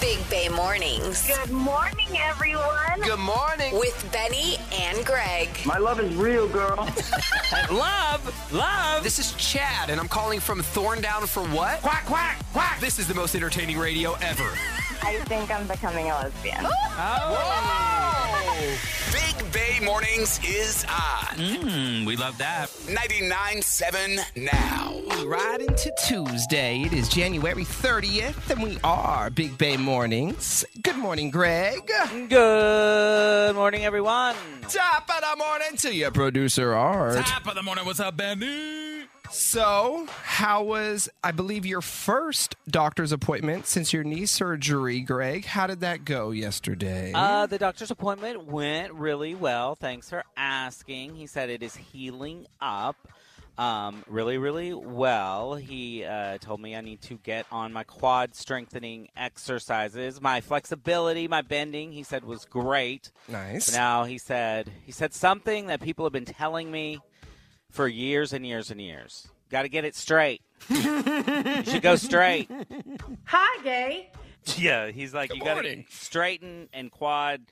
Big Bay Mornings Good morning, everyone. Good morning. with Benny and Greg. My love is real, girl. Love, love. This is Chad, and I'm calling from Thorndown for what? Quack, quack, quack. This is the most entertaining radio ever. I think I'm becoming a lesbian. Oh. Big Bay Mornings is on. Mm, we love that. 99.7 now. Right into Tuesday. It is January 30th, and we are Big Bay Mornings. Good morning, Greg. Good morning, everyone. Top of the morning to you, producer Art. Top of the morning. What's up, Benny? So, how was, I believe, your first doctor's appointment since your knee surgery, Greg? How did that go yesterday? Uh, the doctor's appointment went really well. Thanks for asking. He said it is healing up. Um, really, really well. He uh, told me I need to get on my quad strengthening exercises. My flexibility, my bending, he said was great. nice. Now he said he said something that people have been telling me for years and years and years. Got to get it straight. you should go straight. Hi, gay. Yeah, he's like you got to morning. straighten and quad.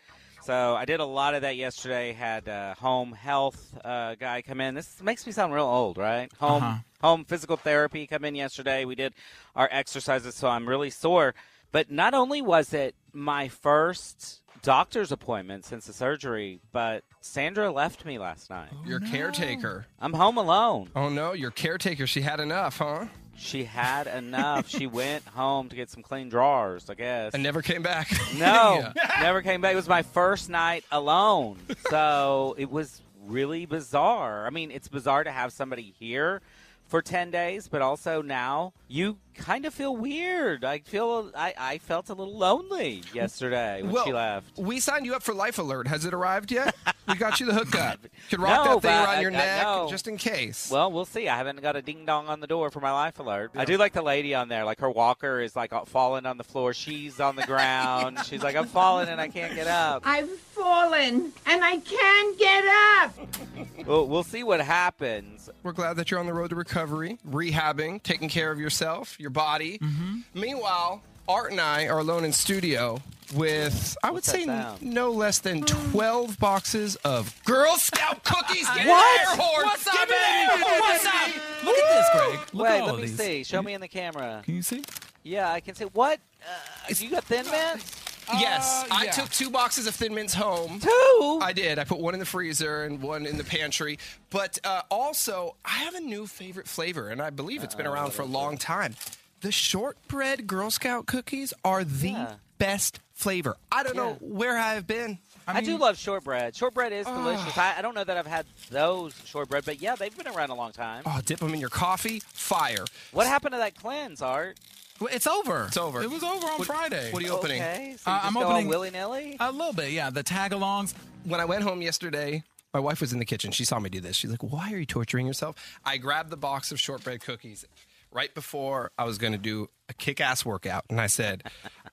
So I did a lot of that yesterday. Had a home health uh, guy come in. This makes me sound real old, right? Home home physical therapy come in yesterday. We did our exercises, so I'm really sore. But not only was it my first doctor's appointment since the surgery, but Sandra left me last night. Oh, your caretaker. I'm home alone. Oh no, your caretaker. She had enough, huh? She had enough. she went home to get some clean drawers, I guess. And never came back. No, never came back. It was my first night alone. So it was really bizarre. I mean, it's bizarre to have somebody here for 10 days, but also now you kind of feel weird. I feel I, I felt a little lonely yesterday when well, she left. we signed you up for Life Alert. Has it arrived yet? we got you the hookup. You can rock No, that thing but around I- your I neck know. just in case. Well, we'll see. I haven't got a ding dong on the door for my life alert. I do like the lady on there. Like her walker is like falling on the floor. She's on the ground. She's like, I'm falling and I can't get up. I've fallen and I can't get up. Well, we'll see what happens. We're glad that you're on the road to recovery, rehabbing, taking care of yourself, your body. Mm-hmm. Meanwhile, Art and I are alone in studio with, I would What's say, sound? no less than 12 boxes of Girl Scout cookies. Get What? What's up, Give baby? air What's up? Look at this, Greg. Look Wait, let me these. see. Show me in the camera. Can you see? Yeah, I can see. What? Uh, you got Thin Mints? Yes, Uh, I yeah. took two boxes of Thin Mints home. Two? I did. I put one in the freezer and one in the pantry. But uh, also, I have a new favorite flavor, and I believe it's been around for a long time. The shortbread Girl Scout cookies are the Yeah. best flavor. I don't know where I've been. I, do love shortbread. Shortbread is delicious. I, I don't know that I've had those shortbread, but yeah, they've been around a long time. Oh, dip them in your coffee. Fire. What happened to that cleanse, Art? Well, it's over. It's over. It was over on What- Friday. What are you opening? Okay, so Uh, you just I'm go opening- willy nilly. A little bit, yeah. The tag-alongs. When I went home yesterday, my wife was in the kitchen. She saw me do this. She's like, Why are you torturing yourself? I grabbed the box of shortbread cookies right before I was going to do a kick ass workout. And I said,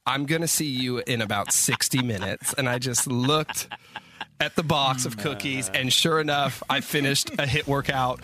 I'm going to see you in about 60 minutes. And I just looked at the box of cookies. And sure enough, I finished a HIIT workout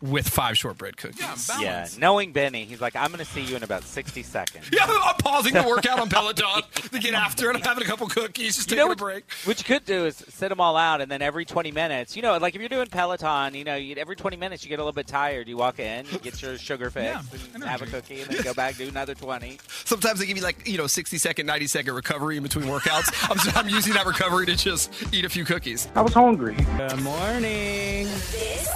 with five shortbread cookies. Yeah, Yeah, knowing Benny, he's like, I'm going to see you in about 60 seconds. Yeah, I'm pausing the workout on Peloton to get after it. I'm having a couple cookies, just You taking know a what, break. what you could do is sit them all out, and then every 20 minutes, you know, like if you're doing Peloton, you know, you, every 20 minutes you get a little bit tired. You walk in, you get your sugar fix, Yeah, and have a cookie, and then go back, do another 20. Sometimes they give you like, you know, 60 second, 90 second recovery in between workouts. I'm, I'm using that recovery to just eat a few cookies. I was hungry. Good morning. This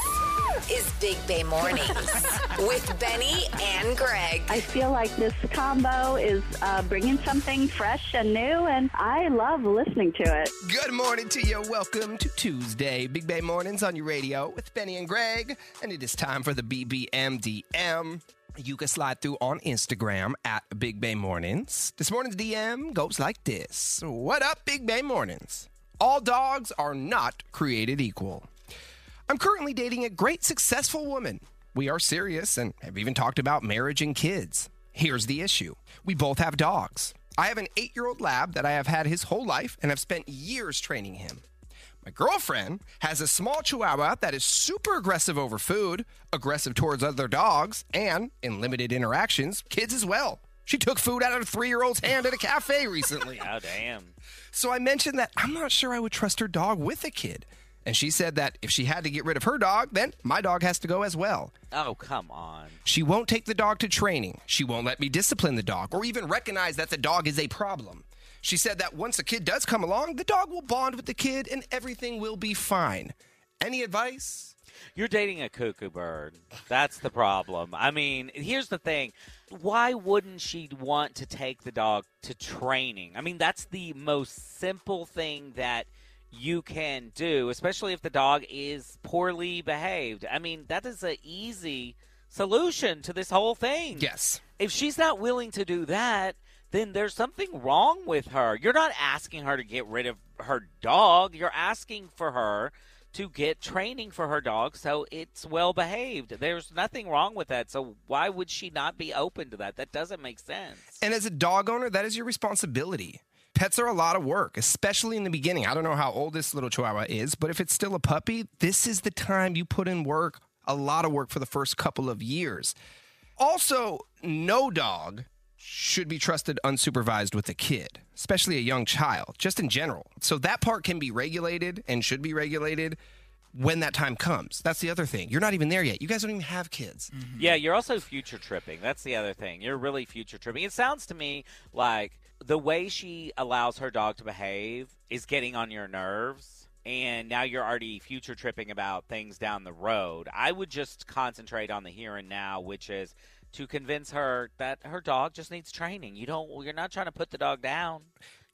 is Big Bay Mornings with Benny and Greg. I feel like this combo is uh, bringing something fresh and new, and I love listening to it. Good morning to you. Welcome to Tuesday, Big Bay Mornings on your radio with Benny and Greg. And it is time for the BBMDM. You can slide through on Instagram at Big Bay Mornings. This morning's DM goes like this What up, Big Bay Mornings? All dogs are not created equal. I'm currently dating a great, successful woman. We are serious and have even talked about marriage and kids. Here's the issue we both have dogs. I have an eight year old lab that I have had his whole life and have spent years training him. My girlfriend has a small chihuahua that is super aggressive over food, aggressive towards other dogs, and in limited interactions, kids as well. She took food out of a three year old's hand at a cafe recently. Oh, damn. So I mentioned that I'm not sure I would trust her dog with a kid. And she said that if she had to get rid of her dog, then my dog has to go as well. Oh, come on. She won't take the dog to training. She won't let me discipline the dog or even recognize that the dog is a problem. She said that once a kid does come along, the dog will bond with the kid and everything will be fine. Any advice? You're dating a cuckoo bird. That's the problem. I mean, here's the thing. Why wouldn't she want to take the dog to training? I mean, that's the most simple thing that you can do, especially if the dog is poorly behaved. I mean, that is an easy solution to this whole thing. Yes. If she's not willing to do that, then there's something wrong with her. You're not asking her to get rid of her dog. You're asking for her to get training for her dog so it's well behaved. There's nothing wrong with that. So why would she not be open to that? That doesn't make sense. And as a dog owner, that is your responsibility. Pets are a lot of work, especially in the beginning. I don't know how old this little chihuahua is, but if it's still a puppy, this is the time you put in work, a lot of work for the first couple of years. Also, no dog should be trusted unsupervised with a kid, especially a young child, just in general. So that part can be regulated and should be regulated when that time comes. That's the other thing. You're not even there yet. You guys don't even have kids. Mm-hmm. Yeah, you're also future tripping. That's the other thing. You're really future tripping. It sounds to me like the way she allows her dog to behave is getting on your nerves. And now you're already future tripping about things down the road. I would just concentrate on the here and now, which is to convince her that her dog just needs training. You don't. You're not trying to put the dog down.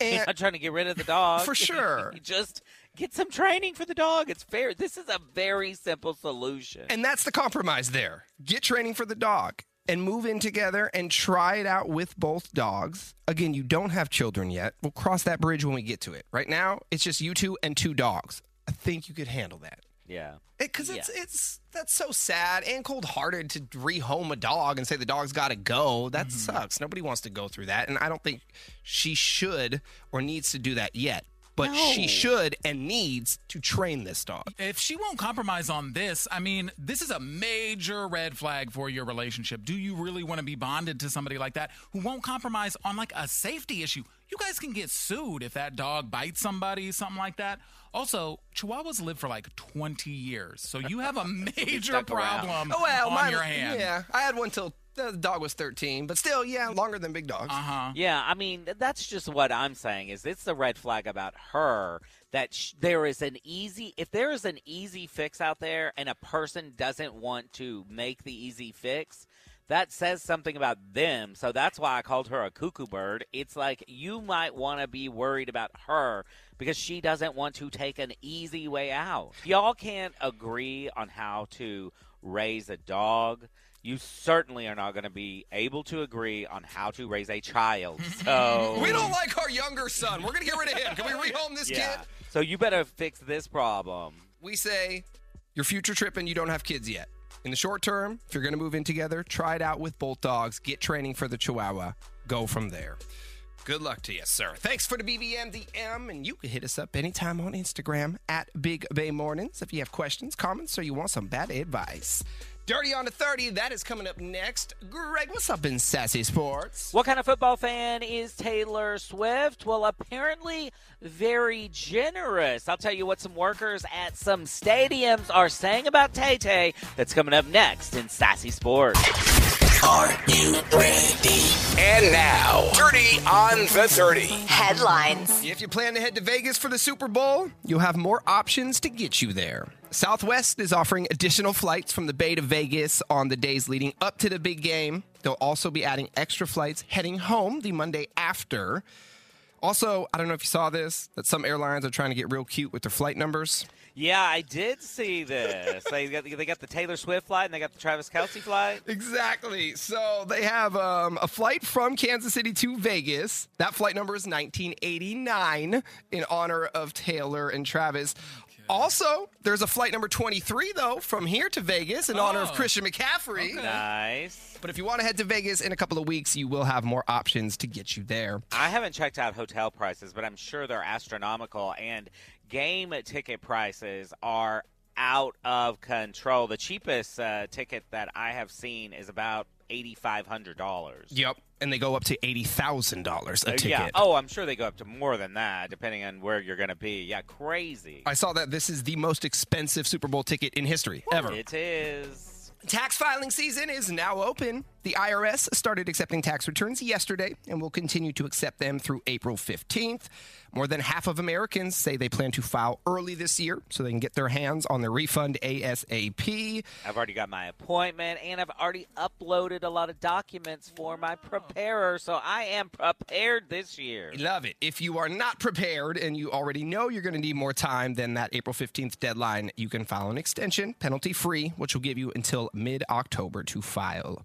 you're not trying to get rid of the dog For sure. you just get some training for the dog. It's fair. This is a very simple solution. And that's the compromise there. Get training for the dog and move in together and try it out with both dogs. Again, you don't have children yet. We'll cross that bridge when we get to it. Right now, it's just you two and two dogs. I think you could handle that. Yeah. Because it's it's that's so sad and cold hearted to rehome a dog and say the dog's got to go. That mm-hmm. sucks. Nobody wants to go through that, and I don't think she should or needs to do that yet. But she should and needs to train this dog. If she won't compromise on this, I mean, this is a major red flag for your relationship. Do you really want to be bonded to somebody like that who won't compromise on like a safety issue? You guys can get sued if that dog bites somebody, something like that. Also, Chihuahuas live for like 20 years, so you have a major problem Oh well, on mine, your hand. yeah. I had one till the dog was thirteen, but still, yeah, longer than big dogs. Uh huh. Yeah, I mean that's just what I'm saying is it's the red flag about her that sh- there is an easy if there is an easy fix out there and a person doesn't want to make the easy fix, that says something about them. So that's why I called her a cuckoo bird. It's like you might want to be worried about her because she doesn't want to take an easy way out. Y'all can't agree on how to raise a dog. You certainly are not going to be able to agree on how to raise a child. So We don't like our younger son. We're gonna get rid of him. Can we rehome this yeah. kid? So you better fix this problem. We say your future trip and You don't have kids yet. In the short term, if you're gonna move in together, try it out with both dogs. Get training for the Chihuahua. Go from there. Good luck to you, sir. Thanks for the BBMDM, and you can hit us up anytime on Instagram at Big Bay Mornings if you have questions, comments, or you want some bad advice. Dirty on the 30, that is coming up next. Greg, what's up in Sassy Sports? What kind of football fan is Taylor Swift? Well, apparently very generous. I'll tell you what some workers at some stadiums are saying about Tay Tay. That's coming up next in Sassy Sports. Are you ready? And now, Dirty on the 30. Headlines. If you plan to head to Vegas for the Super Bowl, you'll have more options to get you there. Southwest is offering additional flights from the Bay to Vegas on the days leading up to the big game. They'll also be adding extra flights heading home the Monday after. Also, I don't know if you saw this, that some airlines are trying to get real cute with their flight numbers. Yeah, I did see this. they, got, they got the Taylor Swift flight and they got the Travis Kelce flight. Exactly. So they have um, a flight from Kansas City to Vegas. That flight number is 1989 in honor of Taylor and Travis. Also, there's a flight number 23, though, from here to Vegas in honor of Oh. Christian McCaffrey. Nice. But if you want to head to Vegas in a couple of weeks, you will have more options to get you there. I haven't checked out hotel prices, but I'm sure they're astronomical. And game ticket prices are out of control. The cheapest uh, ticket that I have seen is about $8,500. Yep. And they go up to $80,000 a ticket. Yeah. Oh, I'm sure they go up to more than that, depending on where you're going to be. Yeah, crazy. I saw that this is the most expensive Super Bowl ticket in history ever. It is. Tax filing season is now open. The IRS started accepting tax returns yesterday and will continue to accept them through April 15th. More than half of Americans say they plan to file early this year so they can get their hands on their refund ASAP. I've already got my appointment and I've already uploaded a lot of documents for my preparer, so I am prepared this year. Love it. If you are not prepared and you already know you're going to need more time than that April 15th deadline, you can file an extension, penalty free, which will give you until mid October to file.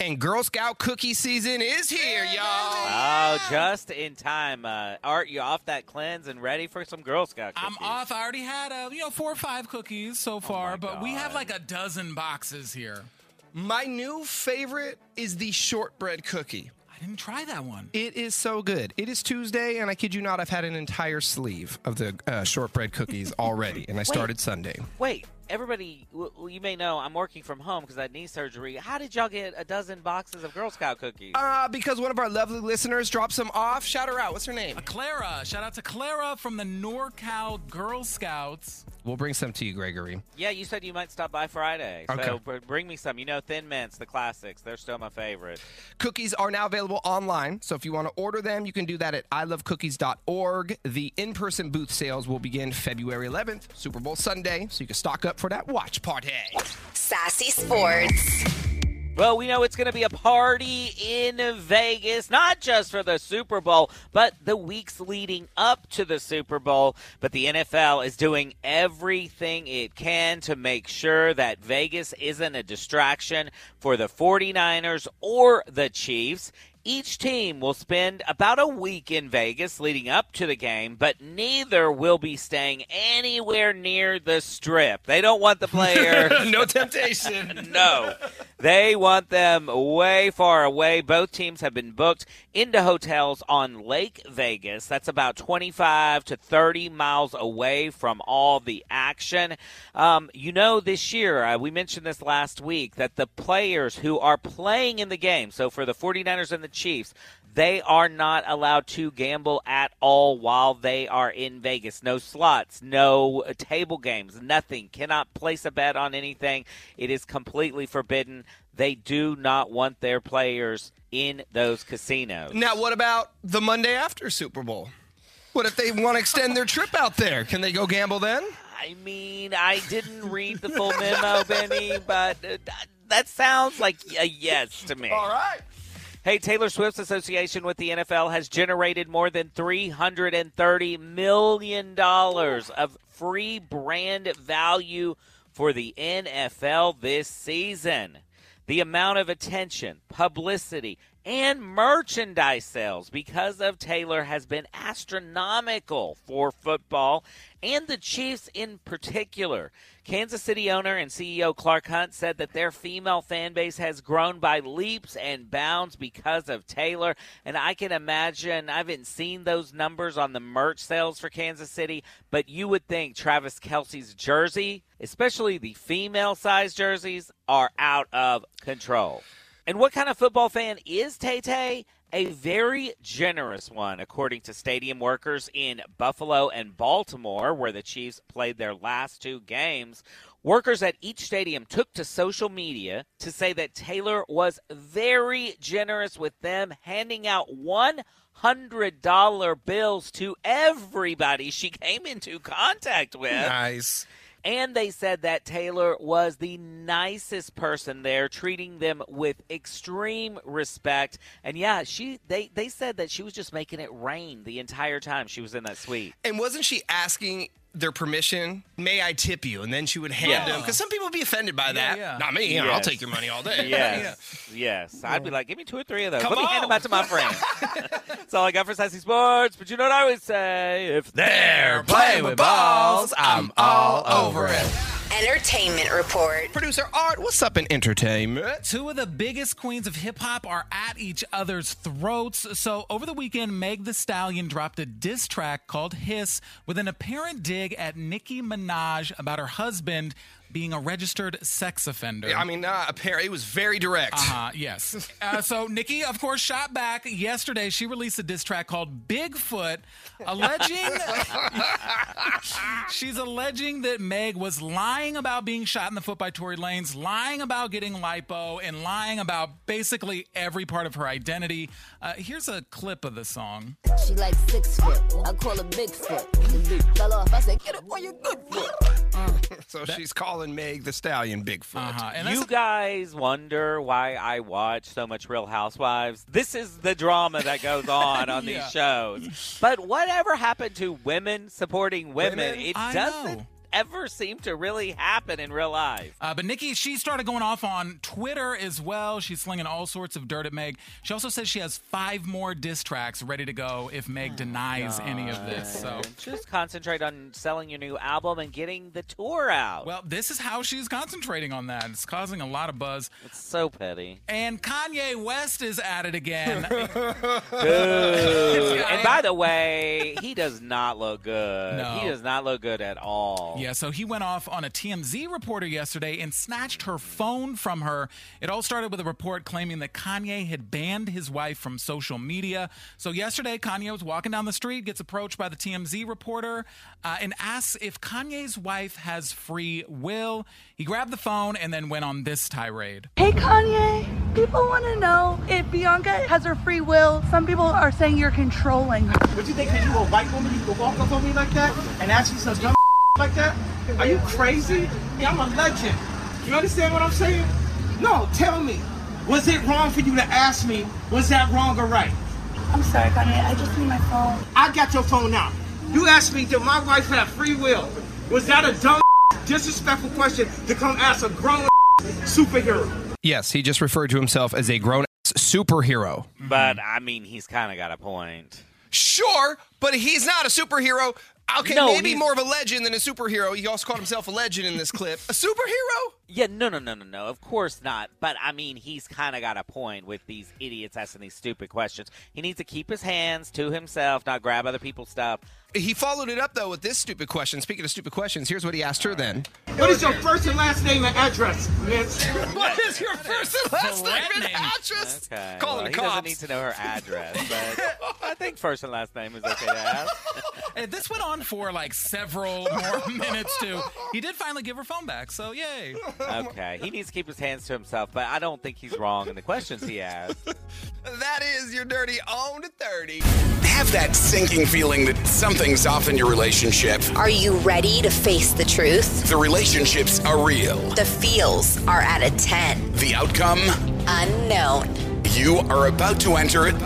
And Girl Scout cookie season is here, y'all. Oh, just in time. Uh, Art, you off that cleanse and ready for some Girl Scout cookies? I'm off. I already had uh, you know four or five cookies Oh so far, but we have like a dozen boxes here. My new favorite is the shortbread cookie. I didn't try that one. It is so good. It is Tuesday, and I kid you not, I've had an entire sleeve of the uh, shortbread cookies already, and I started Sunday. Wait, everybody, well, you may know I'm working from home because I had knee surgery. How did y'all get a dozen boxes of Girl Scout cookies? Uh, because one of our lovely listeners dropped some off. Shout her out. What's her name? Clara, shout out to Clara from the NorCal Girl Scouts. We'll bring some to you, Gregory. yeah, you said you might stop by Friday. Okay. So br- bring me some. You know, Thin Mints, the classics. They're still my favorite. Cookies are now available online, so if you want to order them, you can do that at ilovecookies.org. The in person booth sales will begin February 11th, Super Bowl Sunday, so you can stock up for that watch party. Sassy Sports. Well, we know it's going to be a party in Vegas, not just for the Super Bowl, but the weeks leading up to the Super Bowl. But the NFL is doing everything it can to make sure that Vegas isn't a distraction for the 49ers or the Chiefs. Each team will spend about a week in Vegas leading up to the game, but neither will be staying anywhere near the strip. They don't want the players. no temptation. no. They want them way far away. Both teams have been booked into hotels on Lake Vegas. That's about 25 to 30 miles away from all the action. Um, you know, this year, uh, we mentioned this last week, that the players who are playing in the game, so for the 49ers and the Chiefs, they are not allowed to gamble at all while they are in Vegas. No slots, no table games, nothing. Cannot place a bet on anything. It is completely forbidden. They do not want their players in those casinos. Now, what about the Monday after Super Bowl? What if they want to extend their trip out there? Can they go gamble then? I mean, I didn't read the full memo, Benny, but uh, that sounds like a yes to me. All right. Hey, Taylor Swift's association with the NFL has generated more than $330 million of free brand value for the NFL this season. The amount of attention, publicity, and merchandise sales because of Taylor has been astronomical for football and the Chiefs in particular. Kansas City owner and CEO Clark Hunt said that their female fan base has grown by leaps and bounds because of Taylor. And I can imagine, I haven't seen those numbers on the merch sales for Kansas City, but you would think Travis Kelce's jersey, especially the female size jerseys, are out of control. And what kind of football fan is Tay Tay? A very generous one, according to stadium workers in Buffalo and Baltimore, where the Chiefs played their last two games. Workers at each stadium took to social media to say that Taylor was very generous with them, handing out $100 bills to everybody she came into contact with. Nice. And they said that Taylor was the nicest person there, treating them with extreme respect. And yeah, she they they said that she was just making it rain the entire time she was in that suite. And wasn't she asking their permission? May I tip you? And then she would hand Yeah. them because some people would be offended by that. yeah. Not me. you know, I'll take your money all day. Yes, yes. I'd be like, give me two or three of those. Come Let me hand them out to my friends. That's all I got for Sassy Sports. But you know what I always say? If They're playing with balls. I'm all over it. Entertainment report. Producer Art, what's up in entertainment? Two of the biggest queens of hip hop are at each other's throats. So, over the weekend, Meg the Stallion dropped a diss track called Hiss with an apparent dig at Nicki Minaj about her husband being a registered sex offender. I mean, uh, apparently it was very direct. Uh-huh, yes. Uh, so Nicki, of course, shot back yesterday. She released a diss track called Bigfoot, alleging she's alleging that Meg was lying about being shot in the foot by Tory Lanez, lying about getting lipo, and lying about basically every part of her identity. Uh, here's a clip of the song. She like six foot. I call her Bigfoot. The big fell off. I said, get up on your good foot. so she's calling Meg the Stallion Bigfoot. Uh-huh. And you that's guys wonder why I watch so much Real Housewives? This is the drama that goes on on Yeah. these shows. But whatever happened to women supporting women? Women? It I doesn't know. Ever seem to really happen in real life. Uh, but Nicki, she started going off on Twitter as well. She's slinging all sorts of dirt at Meg. She also says she has five more diss tracks ready to go if Meg denies any of this. So, Just concentrate on selling your new album and getting the tour out. well, this is how she's concentrating on that. It's causing a lot of buzz. it's so petty. And Kanye West is at it again. And by the way, he does not look good. No. He does not look good at all. Yeah, so he went off on a TMZ reporter yesterday and snatched her phone from her. It all started with a report claiming that Kanye had banned his wife from social media. So yesterday, Kanye was walking down the street, gets approached by the TMZ reporter, uh, and asks if Kanye's wife has free will. He grabbed the phone and then went on this tirade. Hey Kanye, people want to know if Bianca has her free will. Some people are saying you're controlling her. What you think? Cause you a white woman, you can walk up on me like that and ask me some dumb like that? Are you crazy? Yeah, I'm a legend. You understand what I'm saying? No, tell me. Was it wrong for you to ask me? Was that wrong or right? I'm sorry, Kanye. I just need my phone. I got your phone now. You asked me, did my wife have free will? Was that a dumb, disrespectful question to come ask a grown superhero? Yes, he just referred to himself as a grown ass superhero. But I mean, he's kind of got a point. Sure, but he's not a superhero. Okay, No, maybe he's- more of a legend than a superhero. He also called himself a legend in this clip. A superhero? Yeah, no, no, no, no, no. Of course not. But I mean, he's kind of got a point with these idiots asking these stupid questions. He needs to keep his hands to himself, not grab other people's stuff. He followed it up though with this stupid question. Speaking of stupid questions, here's what he asked her then. What is your first and last name and address, miss? What is your first and last name and address? Okay. Calling well, the he doesn't need to know her address, but I think first and last name is okay to ask. And this went on for like several more minutes too. He did finally give her phone back, so yay. Okay, he needs to keep his hands to himself, but I don't think he's wrong in the questions he asked. That is your dirty on to 30. Have that sinking feeling that something's off in your relationship. Are you ready to face the truth? The relationships are real. The feels are at a 10. The outcome? Unknown. You are about to enter it.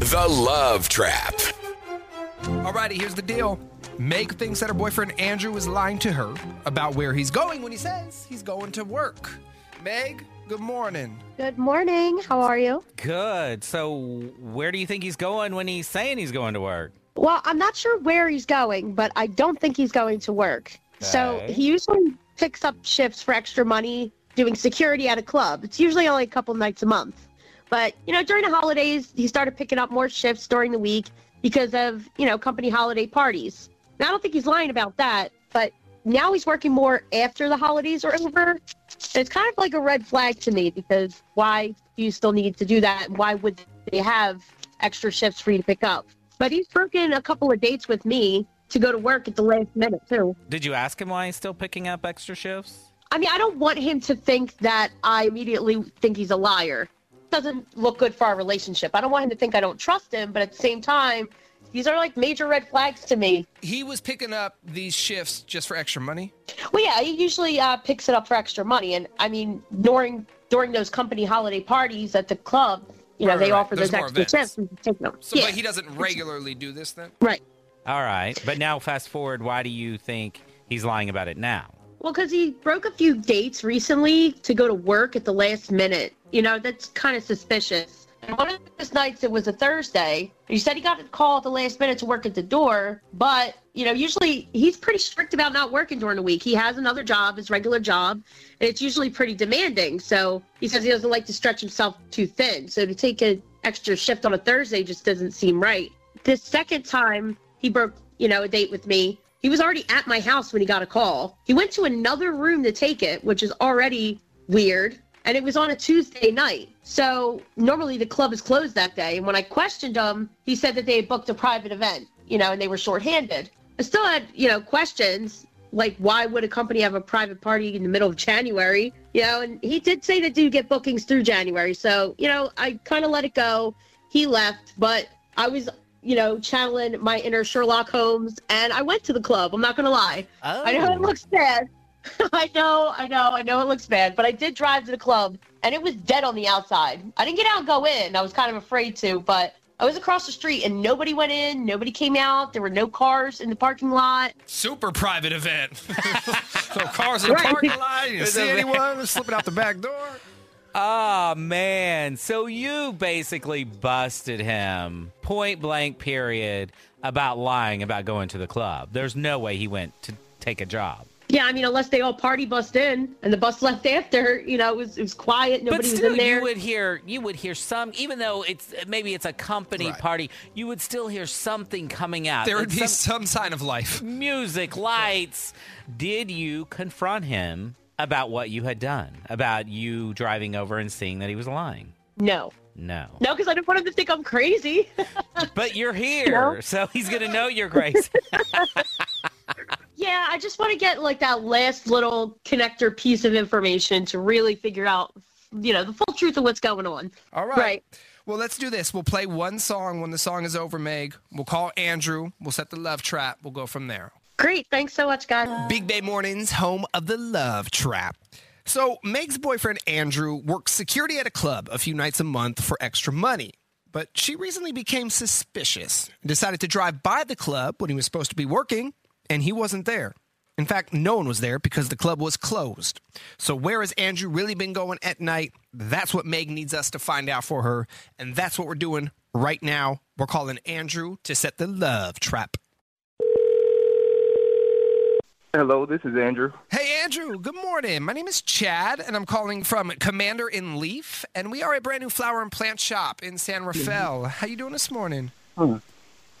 The Love Trap. Alrighty, here's the deal. Meg thinks that her boyfriend Andrew is lying to her about where he's going when he says he's going to work. Meg, good morning. Good morning. How are you? Good. So, where do you think he's going when he's saying he's going to work? Well, I'm not sure where he's going, but I don't think he's going to work. So he usually picks up shifts for extra money doing security at a club. It's usually only a couple nights a month. But, you know, during the holidays, he started picking up more shifts during the week because of, you know, company holiday parties. Now, I don't think he's lying about that, but now he's working more after the holidays are over. It's kind of like a red flag to me because why do you still need to do that? And why would they have extra shifts for you to pick up? But he's broken a couple of dates with me to go to work at the last minute, too. Did you ask him why he's still picking up extra shifts? I mean, I don't want him to think that I immediately think he's a liar. Doesn't look good for our relationship. I don't want him to think I don't trust him, but at the same time, these are like major red flags to me. He was picking up these shifts just for extra money. Well, yeah, he usually uh, picks it up for extra money, and I mean, during during those company holiday parties at the club, you know, Right, they right, offer There's those extra events. shifts. We take them. So, yeah, but he doesn't regularly do this then? right. All right. But now, fast forward, why do you think he's lying about it now? Well, because he broke a few dates recently to go to work at the last minute. You know, that's kind of suspicious. And one of those nights, it was a Thursday. He said he got a call at the last minute to work at the door, but, you know, usually he's pretty strict about not working during the week. He has another job, his regular job, and it's usually pretty demanding. So he says he doesn't like to stretch himself too thin. So to take an extra shift on a Thursday just doesn't seem right. The second time he broke, you know, a date with me, He was already at my house when he got a call. He went to another room to take it, which is already weird. And it was on a Tuesday night. So normally the club is closed that day. And when I questioned him, he said that they had booked a private event, you know, and they were shorthanded. I still had, you know, questions like why would a company have a private party in the middle of January? You know, and he did say that do get bookings through January. So, you know, I kind of let it go. He left, but I was, you know, channeling my inner Sherlock Holmes and I went to the club. I'm not going to lie. I know it oh. looks bad. I know, I know, I know it looks bad, but I did drive to the club and it was dead on the outside. I didn't get out and go in. I was kind of afraid to, but I was across the street and nobody went in, nobody came out. There were no cars in the parking lot. Super private event. so cars in the Right. parking lot. You It's see anyone slipping out the back door? Oh man. So you basically busted him point blank period about lying about going to the club. There's no way he went to take a job. Yeah, I mean, unless they all party bust in and the bus left after, you know, it was it was quiet, nobody but was still, in there. you would hear you would hear some, even though it's maybe it's a company Right. party, you would still hear something coming out. There would be Some- some sign of life. music, lights. Did you confront him about what you had done? About you driving over and seeing that he was lying? No, No. no, because I don't want him to think I'm crazy. But you're here, No. so he's gonna know you're crazy. yeah, I just want to get like that last little connector piece of information to really figure out, you know, the full truth of what's going on. All right. Right. Well, let's do this. We'll play one song. When the song is over, Meg, we'll call Andrew. We'll set the love trap. We'll go from there. Great, thanks so much, guys. Big Bay Mornings, home of the love trap. So, Meg's boyfriend Andrew works security at a club a few nights a month for extra money. But she recently became suspicious and decided to drive by the club when he was supposed to be working, and he wasn't there. In fact, no one was there because the club was closed. So, where has Andrew really been going at night? That's what Meg needs us to find out for her. And that's what we're doing right now. We're calling Andrew to set the love trap. Hello, this is Andrew. Hey, Andrew. Good morning. My name is Chad, and I'm calling from Commander in Leaf, and we are a brand new flower and plant shop in San Rafael. How you doing this morning? Uh,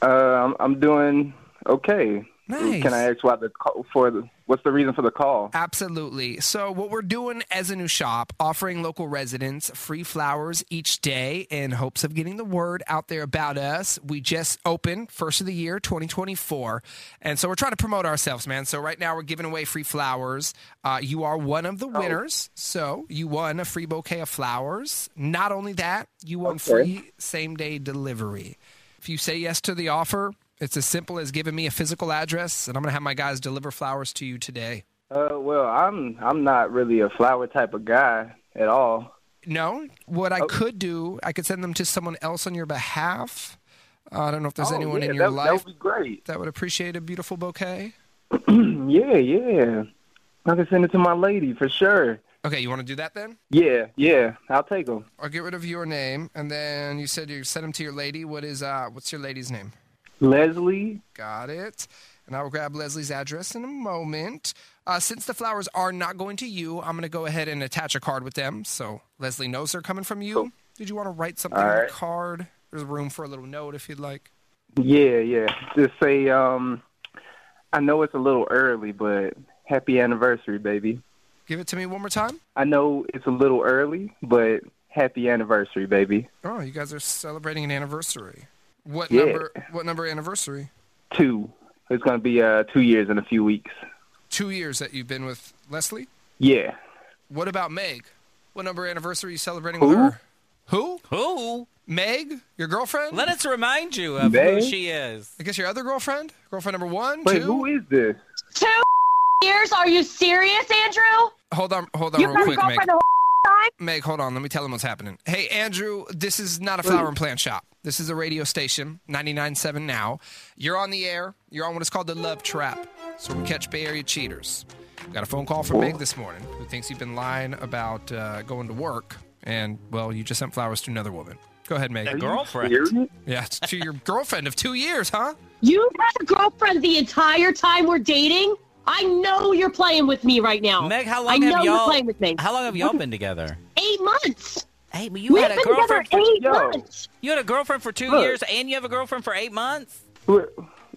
I'm, I'm doing okay. Nice. Can I ask what the call for the what's the reason for the call? Absolutely. So, what we're doing as a new shop, offering local residents free flowers each day in hopes of getting the word out there about us. We just opened first of the year, 2024. And so, we're trying to promote ourselves, man. So, right now, we're giving away free flowers. Uh, you are one of the winners. So, you won a free bouquet of flowers. Not only that, you won Okay. free same day delivery. If you say yes to the offer, it's as simple as giving me a physical address, and I'm going to have my guys deliver flowers to you today. Uh, well, I'm I'm not really a flower type of guy at all. No, what I could do, I could send them to someone else on your behalf. Uh, I don't know if there's Oh, anyone yeah, in your that, life That would be great. that would appreciate a beautiful bouquet. yeah, yeah. I can send it to my lady for sure. Okay, you want to do that then? Yeah, yeah. I'll take them. I'll get rid of your name, and then you said you sent them to your lady. What is uh? What's your lady's name? Leslie. Got it. And I will grab Leslie's address in a moment. Uh, since the flowers are not going to you, I'm going to go ahead and attach a card with them, so Leslie knows they're coming from you. Did you want to write something All on the card? There's room for a little note if you'd like. Yeah, yeah. Just say um, I know it's a little early, but happy anniversary, baby. Give it to me one more time. I know it's a little early, but happy anniversary, baby. Oh, you guys are celebrating an anniversary. What Yeah. number? What number anniversary? Two. It's going to be uh two years in a few weeks. Two years that you've been with Leslie. Yeah. What about Meg? What number anniversary are you celebrating with Who? her? Who? Who? Meg, your girlfriend? Let us remind you of Meg? who she is. I guess your other girlfriend? Girlfriend number one, Wait, two? who is this? Two years? Are you serious, Andrew? Hold on, hold on You real got a quick, Meg. Girlfriend the whole time? Meg, hold on. Let me tell him what's happening. Hey, Andrew, this is not a flower and plant shop. This is a radio station, 99.7 now. You're on the air. You're on what is called the Love Trap. So we catch Bay Area cheaters. Got a phone call from Meg this morning who thinks you've been lying about uh, going to work. And, well, you just sent flowers to another woman. Go ahead, Meg. Are you girlfriend. Yeah, to your girlfriend of two years, huh? You had a girlfriend the entire time we're dating? I know you're playing with me right now. Meg, how I long know have you're y'all? playing with me. How long have y'all been together? Eight months. Hey, but you We've had a been together girlfriend. For, eight Yo. months. you had a girlfriend for two Look. years, and you have a girlfriend for eight months.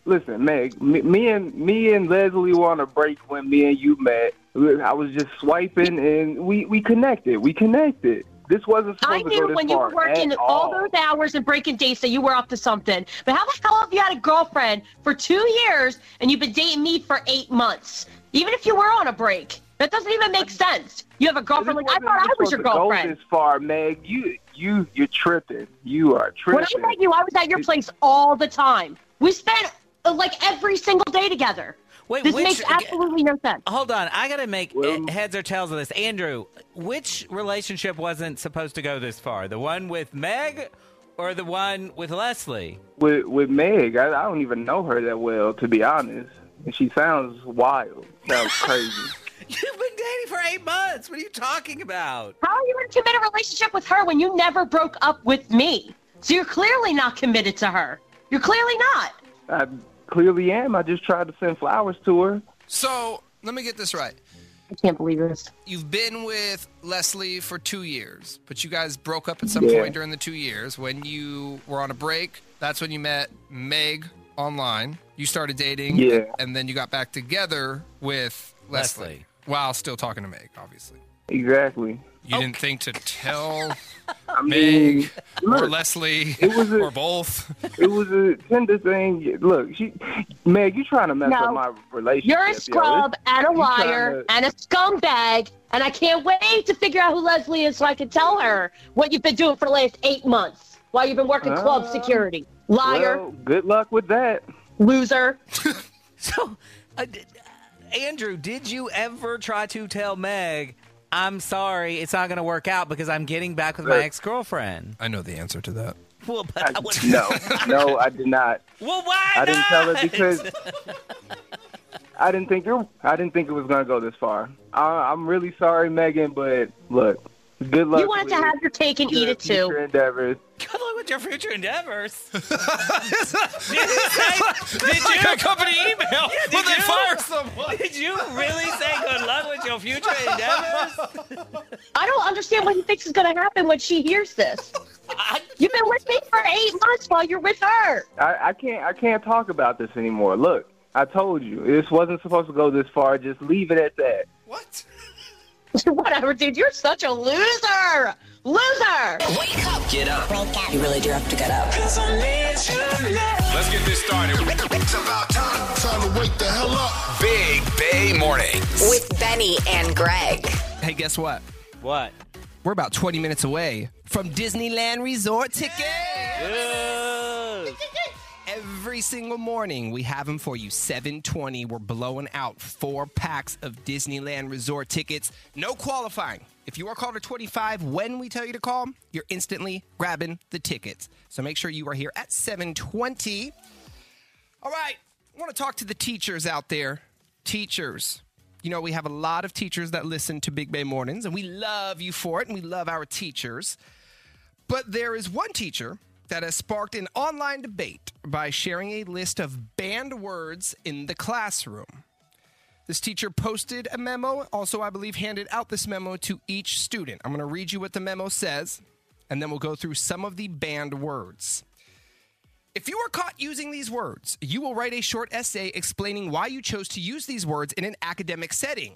Listen, Meg. Me, me and me and Leslie were on a break when me and you met. I was just swiping, and we we connected. We connected. This wasn't supposed I knew when you were working all all. those hours and breaking dates that you were up to something. But how the hell have you had a girlfriend for two years and you've been dating me for eight months? Even if you were on a break, that doesn't even make sense. You have a girlfriend like I thought I was your supposed go girlfriend. this far, Meg. You you you're tripping. You are tripping. When I met you, I was at your place all the time. We spent uh, like every single day together. Wait, this which- makes absolutely no sense. Hold on, I gotta make uh, heads or tails of this. Andrew, which relationship wasn't supposed to go this far? The one with Meg, or the one with Leslie? with with Meg, I, I don't even know her that well, to be honest. And she sounds wild. Sounds crazy. You've been dating for eight months. What are you talking about? How are you in a committed relationship with her when you never broke up with me? So you're clearly not committed to her. You're clearly not. I clearly am. I just tried to send flowers to her. So let me get this right. I can't believe this. You've been with Leslie for two years, but you guys broke up at some Yeah. point during the two years. When you were on a break, that's when you met Meg online. You started dating, Yeah. and then you got back together with Leslie, Leslie. while still talking to Meg, obviously. Exactly. You didn't think to tell I mean, Meg or Leslie it was a- or both. it was a tender thing. Look, she, Meg, you're trying to mess No. up my relationship? You're a scrub This- and a liar tryna- and a scumbag, and I can't wait to figure out who Leslie is so I can tell her what you've been doing for the last eight months while you've been working club Uh, security. Liar, Well, good luck with that. loser. So, uh, Andrew, did you ever try to tell Meg, I'm sorry, it's not going to work out because I'm getting back with my ex girlfriend? I know the answer to that. Well, but I would- No, no, I did not. Well, why I didn't tell her because I didn't think it. I didn't think it was gonna go this far. I, I'm really sorry, Megan, but look, good luck. You wanted to have your cake and eat it too. future endeavors. Good luck with your future endeavors. did you That's say? Did like you? a company email Yeah, when did they you? fire someone. Did you really say good luck with your future endeavors? I don't understand what he thinks is going to happen when she hears this. You've been with me for eight months while you're with her. I, I can't. I can't talk about this anymore. Look, I told you this wasn't supposed to go this far. Just leave it at that. What? Whatever, dude. You're such a loser. Loser. Wake up. Get up. You really do have to get up. Let's get this started. It's about time. Time to wake the hell up. Big Bay Mornings. With Benny and Greg. Hey, guess what? What? We're about 20 minutes away from Disneyland Resort tickets. Every single morning, we have them for you. 720. We're blowing out four packs of Disneyland Resort tickets. No qualifying. If you are caller 25 when we tell you to call, you're instantly grabbing the tickets. So make sure you are here at 720. All right. I want to talk to the teachers out there. Teachers. You know, we have a lot of teachers that listen to Big Bay Mornings, and we love you for it, and we love our teachers. But there is one teacher that has sparked an online debate by sharing a list of banned words in the classroom. This teacher posted a memo, also, I believe, handed out this memo to each student. I'm going to read you what the memo says, and then we'll go through some of the banned words. If you are caught using these words, you will write a short essay explaining why you chose to use these words in an academic setting.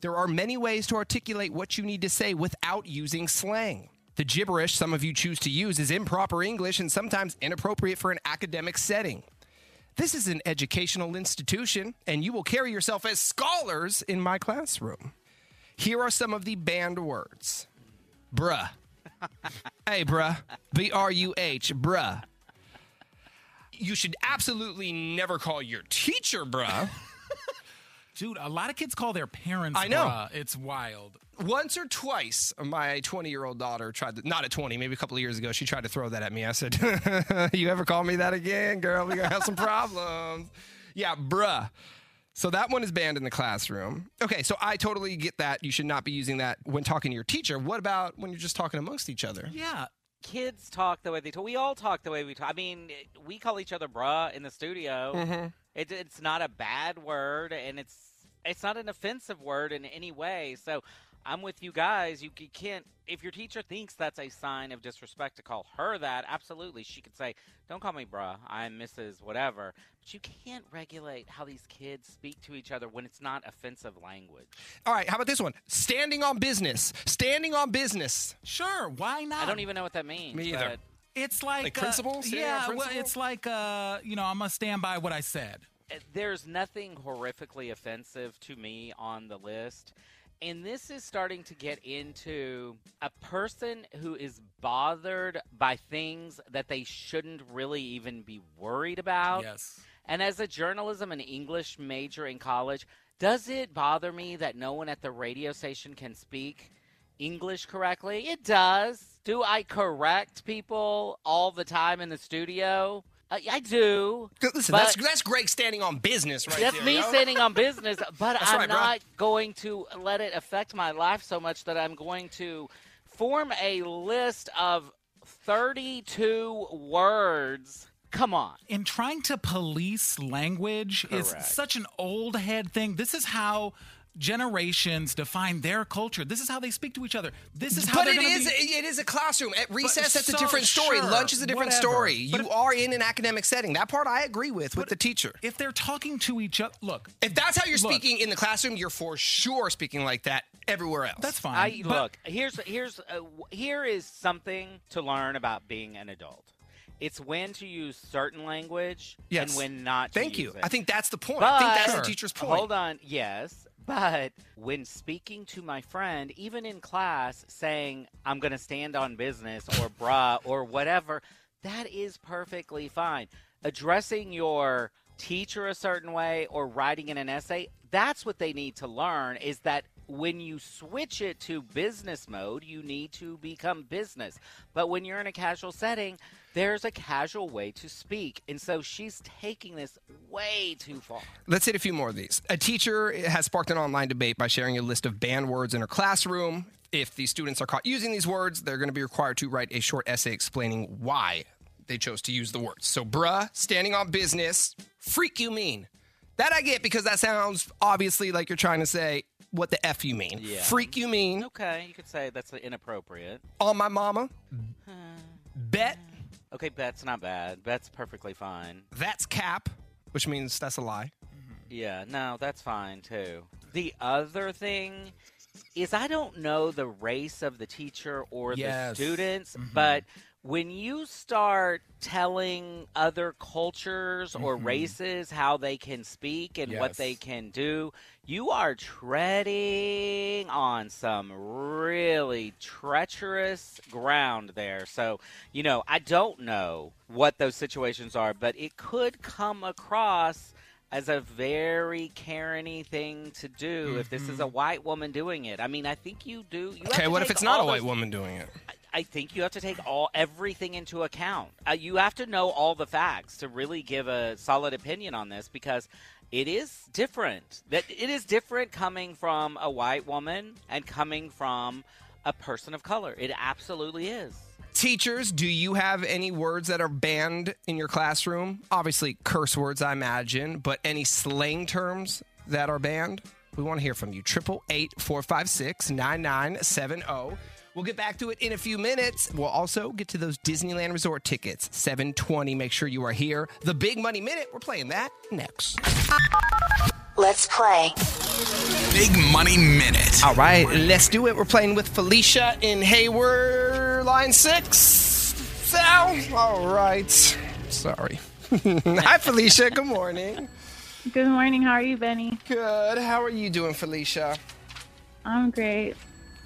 There are many ways to articulate what you need to say without using slang. The gibberish some of you choose to use is improper English and sometimes inappropriate for an academic setting. This is an educational institution, and you will carry yourself as scholars in my classroom. Here are some of the banned words Bruh. hey, bruh. B R U H, bruh. You should absolutely never call your teacher bruh. Dude, a lot of kids call their parents. I know. bruh. It's wild. Once or twice, my 20 year old daughter tried to, not at 20, maybe a couple of years ago, she tried to throw that at me. I said, You ever call me that again, girl? We're going to have some problems. Yeah, bruh. So that one is banned in the classroom. Okay, so I totally get that. You should not be using that when talking to your teacher. What about when you're just talking amongst each other? Yeah. Kids talk the way they talk. We all talk the way we talk. I mean, we call each other bruh in the studio. Mhm. It, it's not a bad word, and it's it's not an offensive word in any way. So I'm with you guys. You c- can't. If your teacher thinks that's a sign of disrespect to call her that, absolutely, she could say, "Don't call me bruh. I'm Mrs. Whatever." But you can't regulate how these kids speak to each other when it's not offensive language. All right, how about this one? Standing on business. Standing on business. Sure, why not? I don't even know what that means. Me either. but- It's like, Like uh, principle? Standing on yeah, well, it's like uh, you know, I'm gonna stand by what I said. there's nothing horrifically offensive to me on the list. And this is starting to get into a person who is bothered by things that they shouldn't really even be worried about. Yes. And as a journalism and English major in college, does it bother me that no one at the radio station can speak English correctly? It does. Do I correct people all the time in the studio? Uh, I do. Listen, that's that's Greg standing on business right that's there. me yo. standing on business, but That's I'm right, bro. not going to let it affect my life so much that I'm going to form a list of 32 words. Come on. in trying to police language is such an old head thing. This is how generations define their culture. This is how they speak to each other. This is how But they're it gonna is be- it is a classroom. At recess, that's a different story. sure, Lunch is a different whatever. story. But you are in an academic setting. That part I agree with with the teacher. if they're talking to each other. Look, If that's how you're Look. speaking in the classroom, you're for sure speaking like that everywhere else. that's fine. I but- look, here's here's uh, here is something to learn about being an adult. It's when to use certain language Yes. and when not to Thank you. it. I think that's the point. I think that's But- the teacher's point. Hold on. Yes. But when speaking to my friend, even in class, saying, I'm going to stand on business or bruh or whatever, that is perfectly fine. Addressing your teacher a certain way or writing in an essay, that's what they need to learn is that when you switch it to business mode, you need to become business. But when you're in a casual setting, there's a casual way to speak. And so she's taking this way too far. Let's hit a few more of these. A teacher has sparked an online debate by sharing a list of banned words in her classroom. If the students are caught using these words, they're going to be required to write a short essay explaining why they chose to use the words. So, bruh, standing on business, freak you mean. That I get because that sounds obviously like you're trying to say what the F you mean. Yeah. Freak you mean. Okay, you could say that's inappropriate. On my mama. Bet. Okay, that's not bad. That's perfectly fine. That's cap, which means that's a lie. Yeah, no, that's fine too. The other thing is I don't know the race of the teacher or Yes. the students, Mm-hmm. but when you start telling other cultures or Mm-hmm. races how they can speak and what they can do, you are treading on some really treacherous ground there. So, you know, I don't know what those situations are, but it could come across as a very Karen-y thing to do if this is a white woman doing it. I mean, I think you do. You Mm-hmm. Okay, what if it's not a white those- woman doing it? I think you have to take all everything into account. Uh, you have to know all the facts to really give a solid opinion on this because it is different. That it is different coming from a white woman and coming from a person of color. It absolutely is. Teachers, do you have any words that are banned in your classroom? Obviously, curse words, I imagine, but any slang terms that are banned? We want to hear from you. Triple eight four five six nine nine seven zero. 456 9970. We'll get back to it in a few minutes. We'll also get to those Disneyland Resort tickets. 720. Make sure you are here. The Big Money Minute. We're playing that next. Let's play. Big Money Minute. All right, let's do it. We're playing with Felicia in Hayward, line six. Sal. All right. Sorry. Hi, Felicia. Good morning. Good morning. How are you, Benny? Good. How are you doing, Felicia? I'm great.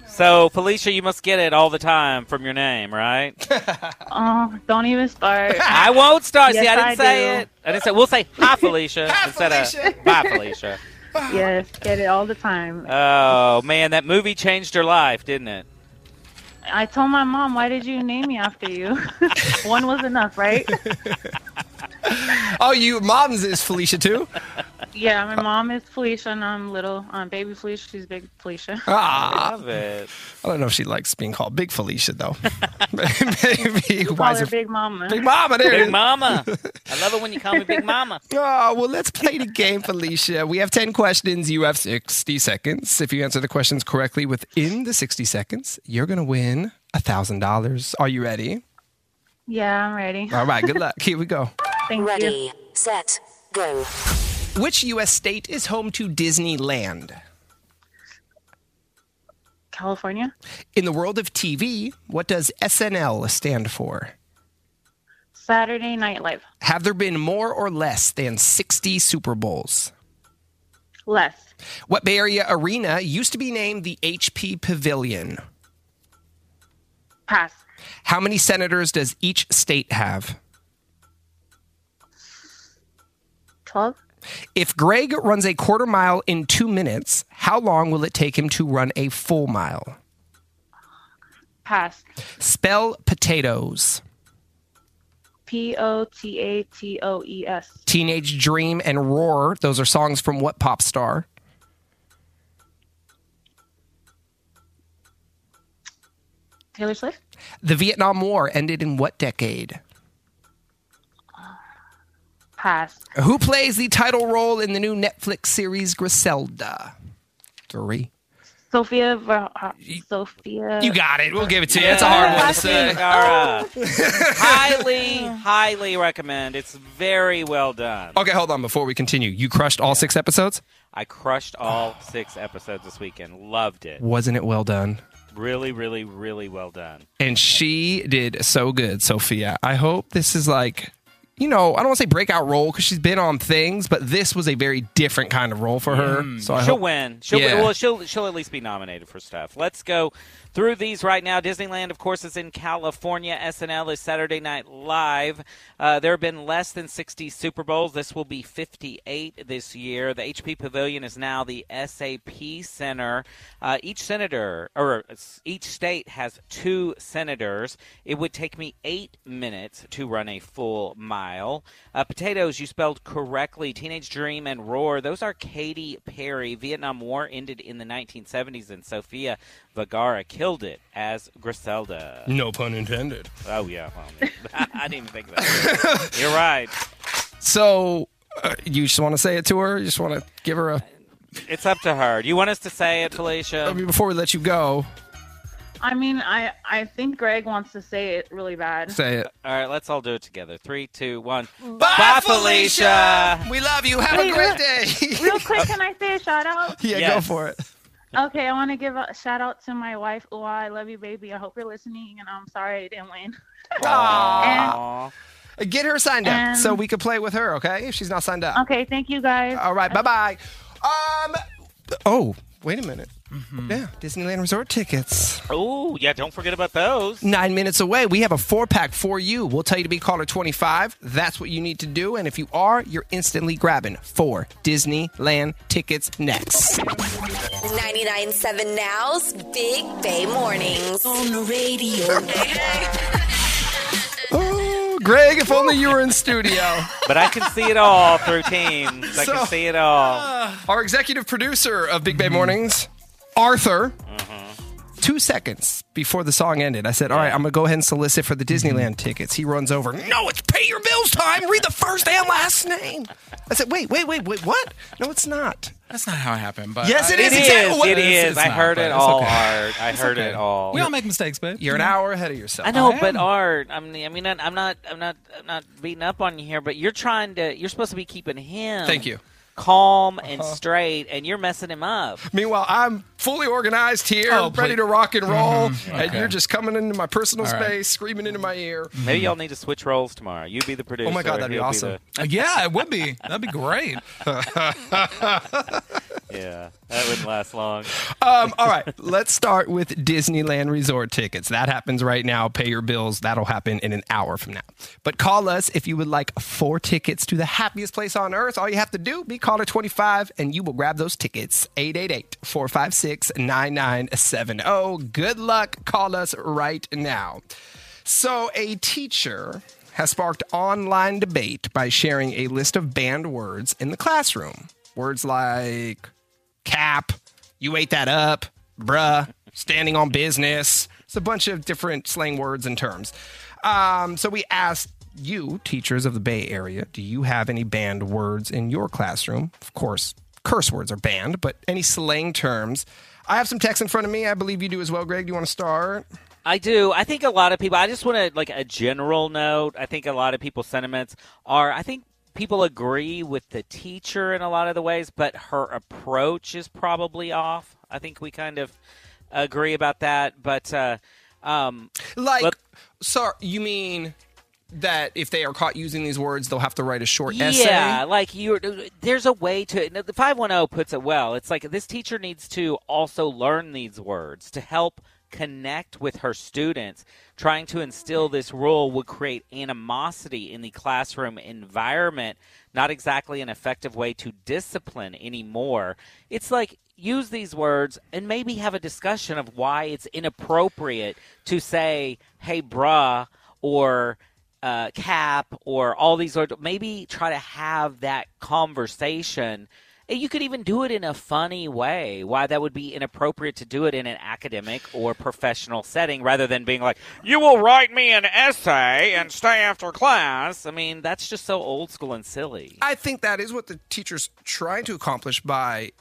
So, Felicia, you must get it all the time from your name, right? Oh, don't even start. I won't start. See, I didn't say do. it. I didn't say. We'll say hi, Felicia, Hi, instead Felicia. of bye, Felicia. yes, get it all the time. Oh man, that movie changed her life, didn't it? I told my mom, why did you name me after you? One was enough, right? Oh, you mom's is Felicia too? Yeah, my mom is Felicia, and I'm little. Um, baby Felicia, she's big Felicia. Ah. Love it. I don't know if she likes being called Big Felicia, though. Maybe. Call why is her it- Big Mama. Big Mama, there Big is. Mama. I love it when you call me Big Mama. Oh, well, let's play the game, Felicia. We have 10 questions. You have 60 seconds. If you answer the questions correctly within the 60 seconds, you're going to win $1,000. Are you ready? Yeah, I'm ready. All right, good luck. Here we go. Thank Ready, you. set, go. Which U.S. state is home to Disneyland? California, In the world of TV, what does SNL stand for? Saturday Night Live. Have there been more or less than 60 Super Bowls? Less. What Bay Area arena used to be named the HP Pavilion? Pass. How many senators does each state have? 12. If Greg runs a quarter mile in two minutes, how long will it take him to run a full mile? Pass. Spell potatoes. P O T A T O E S. Teenage Dream and Roar, those are songs from what pop star? Taylor Swift. The Vietnam War ended in what decade? Pass. Who plays the title role in the new Netflix series Griselda? Three. Sofia. Ver- Sofia. You got it. We'll give it to you. It's a hard one to say. Gara. Oh. highly, highly recommend. It's very well done. Okay, hold on. Before we continue, you crushed all six episodes? I crushed all six episodes this weekend. Loved it. Wasn't it well done? Really, really, really well done. And she did so good, Sofia. I hope this is like, you know, I don't want to say breakout role because she's been on things, but this was a very different kind of role for her. Mm. So I she'll hope, win. She'll Yeah. well, she'll she'll at least be nominated for stuff. Let's go through these right now. Disneyland, of course, is in California. SNL is Saturday Night Live. Uh, there have been less than 60 Super Bowls. This will be 58 this year. The HP Pavilion is now the SAP Center. Uh, each senator or each state has two senators. It would take me eight minutes to run a full mile. Uh, potatoes, you spelled correctly. Teenage Dream and Roar, those are Katy Perry. Vietnam War ended in the 1970s, and Sofia Vergara killed it as Griselda. No pun intended. Oh, yeah. Well, I didn't even think of that. You're right. So uh, you just want to say it to her? You just want to give her a. It's up to her. Do you want us to say it, Felicia? I mean, before we let you go, I mean, I I think Greg wants to say it really bad. say it. All right, let's all do it together. Three, two, one. Bye, Bye Felicia. We love you. Have Wait, a great day. Real quick, can I say a shout out? yeah, go for it. Okay, I want to give a shout out to my wife, Ua. I love you, baby. I hope you're listening, and I'm sorry I didn't win. Aw. Uh, Get her signed up And- so we could play with her, okay? If she's not signed up. Okay, thank you guys. All right, bye bye. Um. Oh, wait a minute. Mm-hmm. Yeah, Disneyland Resort tickets. Oh, yeah, don't forget about those. Nine minutes away. We have a four pack for you. We'll tell you to be caller 25. That's what you need to do. And if you are, you're instantly grabbing four Disneyland tickets next. 99.7 Now's Big Bay Mornings. On the radio. Greg, if only you were in studio. But I can see it all through Teams. I So- can see it all. Our executive producer of Big Bay Mornings, Arthur. Mm-hmm. Two seconds before the song ended, I said, All right, I'm going to go ahead and solicit for the Disneyland mm-hmm. tickets. He runs over, No, it's pay your bills time. Read the first and last name. I said, Wait, wait, wait, wait, what? No, it's not. That's not how it happened. But Yes, I- it It is exactly is. what- It It's- is. it's I not, heard but it it's all, okay. Art. I It's heard okay. it all. We all make mistakes, babe. You're an hour ahead of yourself. I know, I but am. Art, I mean, I mean, I'm not, I'm not, I'm not beating up on you here, but you're trying to, you're supposed to be keeping him. Thank you. Calm and straight, and you're messing him up. Meanwhile, I'm fully organized here, Oh, ready to rock and roll, Mhm, and you're just coming into my personal All right. space, screaming into my ear. Maybe y'all need to switch roles tomorrow. You be the producer. Oh my God, that'd be he'll awesome. the- Uh, yeah, it would be. That'd be great. yeah, that wouldn't last long. Um, all right, let's start with Disneyland Resort tickets. That happens right now. Pay your bills. That'll happen in an hour from now. But call us if you would like four tickets to the happiest place on earth. All you have to do, be caller 25, and you will grab those tickets. 888 456 9970. Good luck. Call us right now. So, a teacher has sparked online debate by sharing a list of banned words in the classroom. Words like cap, you ate that up, bruh, standing on business. It's a bunch of different slang words and terms. Um, so we asked you, teachers of the Bay Area, do you have any banned words in your classroom? Of course, curse words are banned, but any slang terms? I have some text in front of me. I believe you do as well, Greg. Do you want to start? I do. I think a lot of people. I just want to like a general note. I think a lot of people's sentiments are. I think people agree with the teacher in a lot of the ways, but her approach is probably off. I think we kind of agree about that. But uh, um, like, but- sorry, you mean that if they are caught using these words, they'll have to write a short yeah, essay? Yeah, like you. There's a way to. The five one zero puts it well. It's like this teacher needs to also learn these words to help connect with her students. Trying to instill this rule would create animosity in the classroom environment. Not exactly an effective way to discipline anymore. It's like use these words and maybe have a discussion of why it's inappropriate to say, "Hey, bruh," or uh, cap or all these words. Maybe try to have that conversation. You could even do it in a funny way. Why that would be inappropriate to do it in an academic or professional setting rather than being like, you will write me an essay and stay after class. I mean, that's just so old school and silly. I think that is what the teacher's trying to accomplish by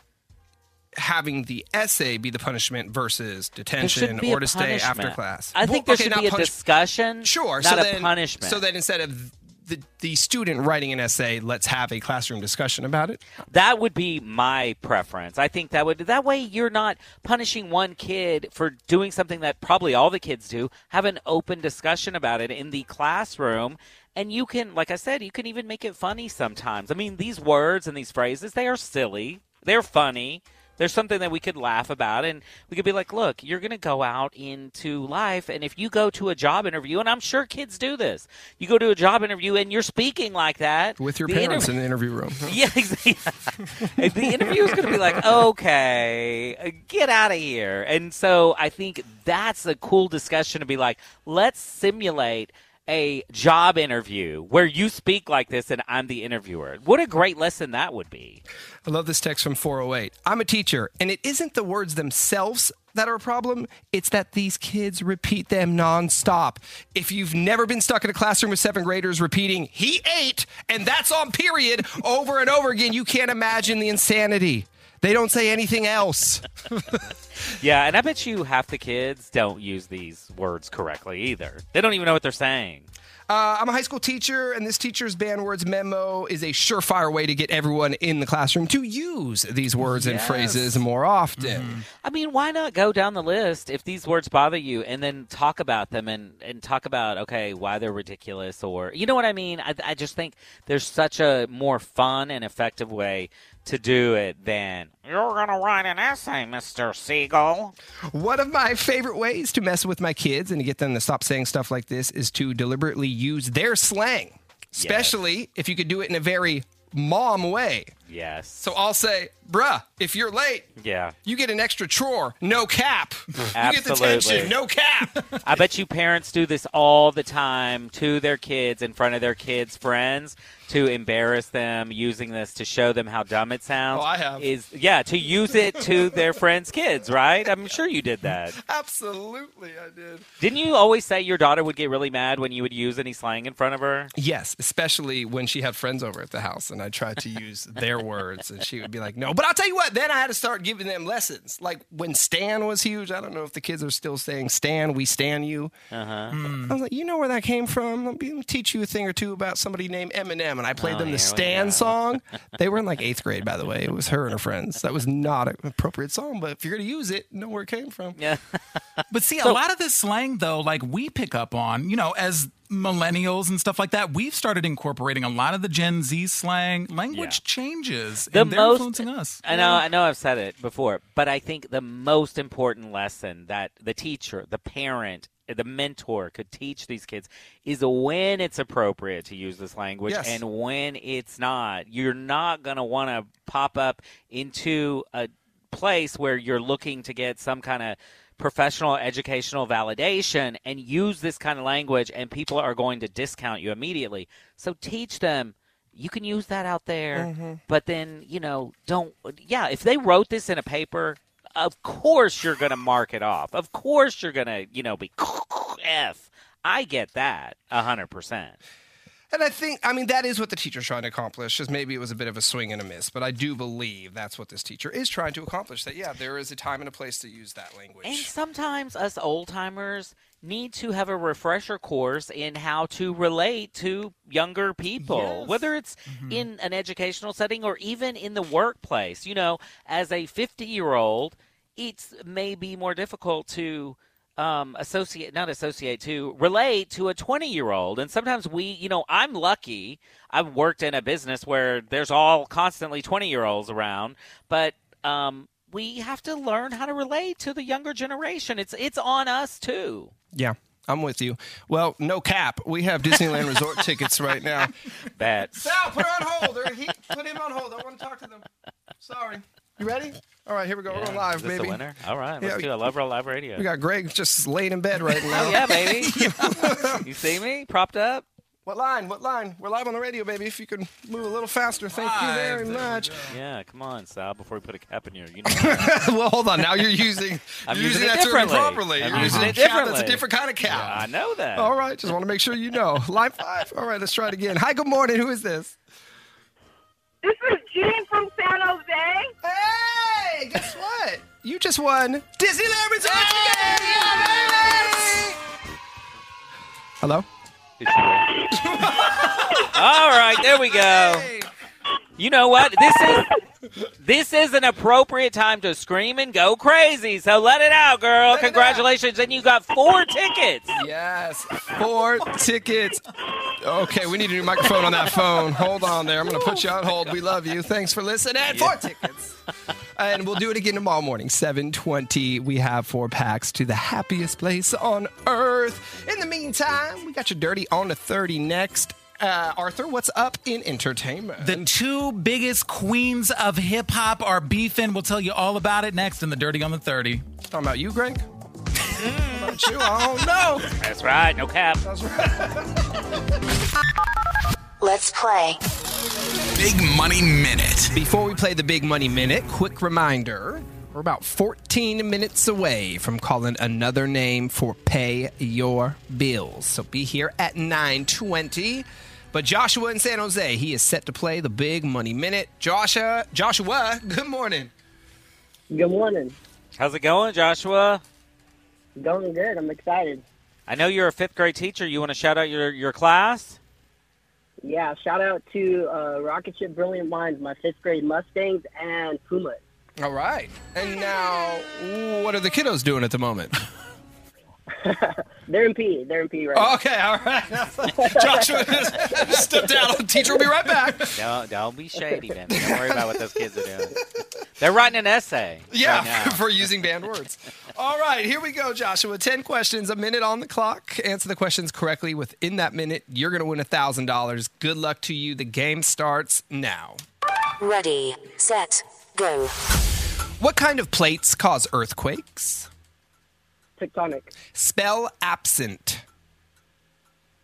having the essay be the punishment versus detention or to stay after class. I think Well, there okay, should be a punish- discussion, Sure, not so a then, punishment. So that instead of the, the student writing an essay, let's have a classroom discussion about it. That would be my preference. I think that would that way you're not punishing one kid for doing something that probably all the kids do. Have an open discussion about it in the classroom and you can like I said, you can even make it funny sometimes. I mean, these words and these phrases, they are silly. They're funny. There's something that we could laugh about, and we could be like, look, you're going to go out into life, and if you go to a job interview, and I'm sure kids do this, you go to a job interview and you're speaking like that With your parents interview- in the interview room. yeah, exactly. the interview is going to be like, okay, get out of here. And so I think that's a cool discussion to be like, let's simulate a job interview where you speak like this and I'm the interviewer. What a great lesson that would be. I love this text from 408. I'm a teacher, and it isn't the words themselves that are a problem. It's that these kids repeat them nonstop. If you've never been stuck in a classroom with seven graders repeating, he ate, and that's on period, over and over again, you can't imagine the insanity. They don't say anything else. Yeah, and I bet you half the kids don't use these words correctly either. They don't even know what they're saying. Uh, I'm a high school teacher, and this teacher's banned words memo is a surefire way to get everyone in the classroom to use these words and phrases more often. I mean, why not go down the list if these words bother you and then talk about them and, and talk about, okay, why they're ridiculous or, you know what I mean? I, I just think there's such a more fun and effective way to do it than, you're going to write an essay, Mr. Siegel. One of my favorite ways to mess with my kids and to get them to stop saying stuff like this is to deliberately use their slang, especially if you could do it in a very mom way. Yes. So I'll say, bruh, if you're late, Yeah. you get an extra chore, no cap. Absolutely. You get detention, no cap. I bet you parents do this all the time to their kids in front of their kids' friends to embarrass them using this to show them how dumb it sounds. Oh, I have. Is yeah, to use it to their friends' kids, right? I'm sure you did that. Absolutely, I did. Didn't you always say your daughter would get really mad when you would use any slang in front of her? Yes, especially when she had friends over at the house and I tried to use their words and she would be like, no. But I'll tell you what, then I had to start giving them lessons. Like when Stan was huge, I don't know if the kids are still saying Stan, we stan you. Uh-huh. I was like, you know where that came from? Let me teach you a thing or two about somebody named Eminem. And I played Oh, them the Stan song. They were in like eighth grade, by the way. It was her and her friends. That was not an appropriate song, but if you're going to use it, know where it came from. Yeah. But see, a lot of this slang, though, like we pick up on, you know, as millennials and stuff like that, we've started incorporating a lot of the Gen Z slang. Language changes, The and they're most- influencing us. I know, I know, I've said it before, but I think the most important lesson that the teacher, the parent, the mentor could teach these kids is when it's appropriate to use this language Yes. and when it's not. You're not going to want to pop up into a place where you're looking to get some kind of professional educational validation and use this kind of language and people are going to discount you immediately. So teach them you can use that out there, Mm-hmm. but then you know, don't. Yeah, if they wrote this in a paper, of course you're going to mark it off. Of course you're going to, you know, be f. I get that a hundred percent. And I think, I mean, that is what the teacher's trying to accomplish. Just maybe it was a bit of a swing and a miss, but I do believe that's what this teacher is trying to accomplish. That yeah, there is a time and a place to use that language. And sometimes us old timers need to have a refresher course in how to relate to younger people, whether it's mm-hmm. in an educational setting or even in the workplace. You know, as a 50 year old, it's maybe more difficult to um, associate, not associate, to relate to a 20 year old. And sometimes we, you know, I'm lucky. I've worked in a business where there's all constantly 20 year olds around, but um, we have to learn how to relate to the younger generation. It's it's on us too. Yeah, I'm with you. Well, no cap. We have Disneyland Resort tickets right now. Bet. Sal, put her on hold. He, put him on hold. I want to talk to them. Sorry. You ready? All right, here we go. We're live, Is this baby. the winner? All right, let's Yeah, do it. I love live radio. We got Greg just laying in bed right oh, now. Oh yeah, baby. you see me propped up? What line? What line? We're live on the radio, baby. If you could move a little faster, thank you very much. Yeah, come on, Sal. Before we put a cap in your, you know. well, hold on. Now you're using I'm you're using using it that term differently. improperly. I'm You're using using it a cap That's differently. a different kind of cap. Yeah, I know that. All right, just want to make sure you know. Line five. All right, let's try it again. Hi, good morning. Who is this? This is Jean from San Jose. Hey, guess what? You just won Disneyland Resort Hello. All right, there we go. You know what? This is this is an appropriate time to scream and go crazy. So let it out, girl. Congratulations, and you got four tickets. Yes, four tickets. Okay, we need a new microphone on that phone. Hold on there. I'm going to put you on hold. We love you. Thanks for listening. Four tickets. And we'll do it again tomorrow morning, 720. We have four packs to the happiest place on earth. In the meantime, we got your dirty on the 30 next. Uh, Arthur, what's up in entertainment? The two biggest queens of hip hop are beefing. We'll tell you all about it next in the Dirty on the 30. Talking about you, Greg? How about you? I don't know. That's right. No cap. That's right. Let's play. Big Money Minute. Before we play the Big Money Minute, quick reminder we're about 14 minutes away from calling another name for Pay Your Bills. So be here at 920. But Joshua in San Jose, he is set to play the Big Money Minute. Joshua, Joshua, good morning. Good morning. How's it going, Joshua? Going good. I'm excited. I know you're a fifth grade teacher. You want to shout out your your class? Yeah, shout out to uh, Rocketship Brilliant Minds, my fifth grade Mustangs, and Pumas. All right. And now, what are the kiddos doing at the moment? They're in P. They're in P right now. Okay, all right. Joshua, just step down. Teacher will be right back. Don't don't be shady, man. Don't worry about what those kids are doing. They're writing an essay. Yeah, right now. for using banned words. All right, here we go, Joshua. 10 questions, a minute on the clock. Answer the questions correctly within that minute. You're going to win $1,000. Good luck to you. The game starts now. Ready, set, go. What kind of plates cause earthquakes? Tectonic. Spell absent.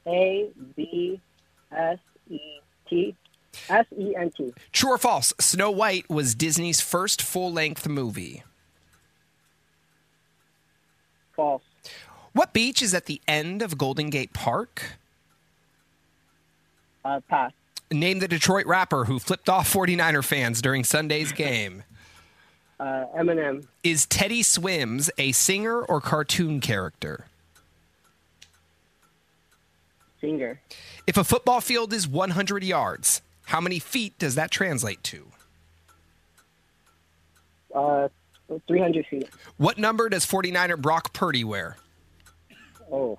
A B S E T S E N T. True or false? Snow White was Disney's first full length movie. False. What beach is at the end of Golden Gate Park? Uh, pass. Name the Detroit rapper who flipped off 49er fans during Sunday's game. Uh, Eminem. Is Teddy Swims a singer or cartoon character? Singer. If a football field is 100 yards, how many feet does that translate to? Uh, 300 feet. What number does 49er Brock Purdy wear? Oh.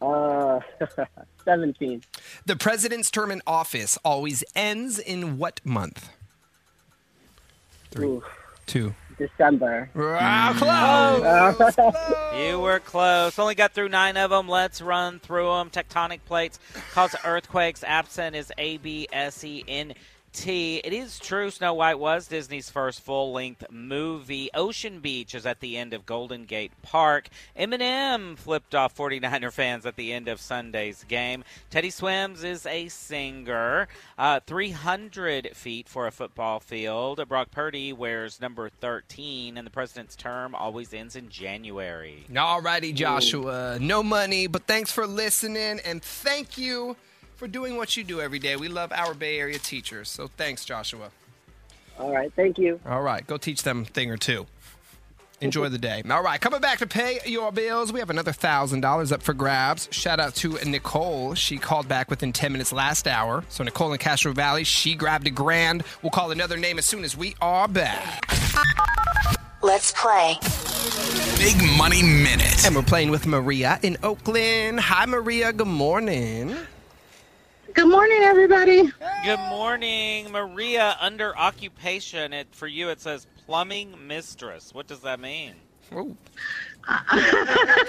Uh, 17. The president's term in office always ends in what month? Ooh, Two. December. Wow, mm. uh, close. You were close. Only got through nine of them. Let's run through them. Tectonic plates cause earthquakes. Absent is A B S E N T. It is true Snow White was Disney's first full length movie. Ocean Beach is at the end of Golden Gate Park. Eminem flipped off 49er fans at the end of Sunday's game. Teddy Swims is a singer. Uh, 300 feet for a football field. Brock Purdy wears number 13, and the president's term always ends in January. All righty, Joshua. No money, but thanks for listening and thank you for doing what you do every day. We love our Bay Area teachers. So thanks, Joshua. All right, thank you. All right, go teach them a thing or two. Enjoy the day. All right, coming back to pay your bills. We have another $1,000 up for grabs. Shout out to Nicole. She called back within 10 minutes last hour. So, Nicole in Castro Valley, she grabbed a grand. We'll call another name as soon as we are back. Let's play. Big Money Minute. And we're playing with Maria in Oakland. Hi, Maria. Good morning. Good morning, everybody. Good morning, Maria. Under occupation, it for you it says plumbing mistress. What does that mean? Could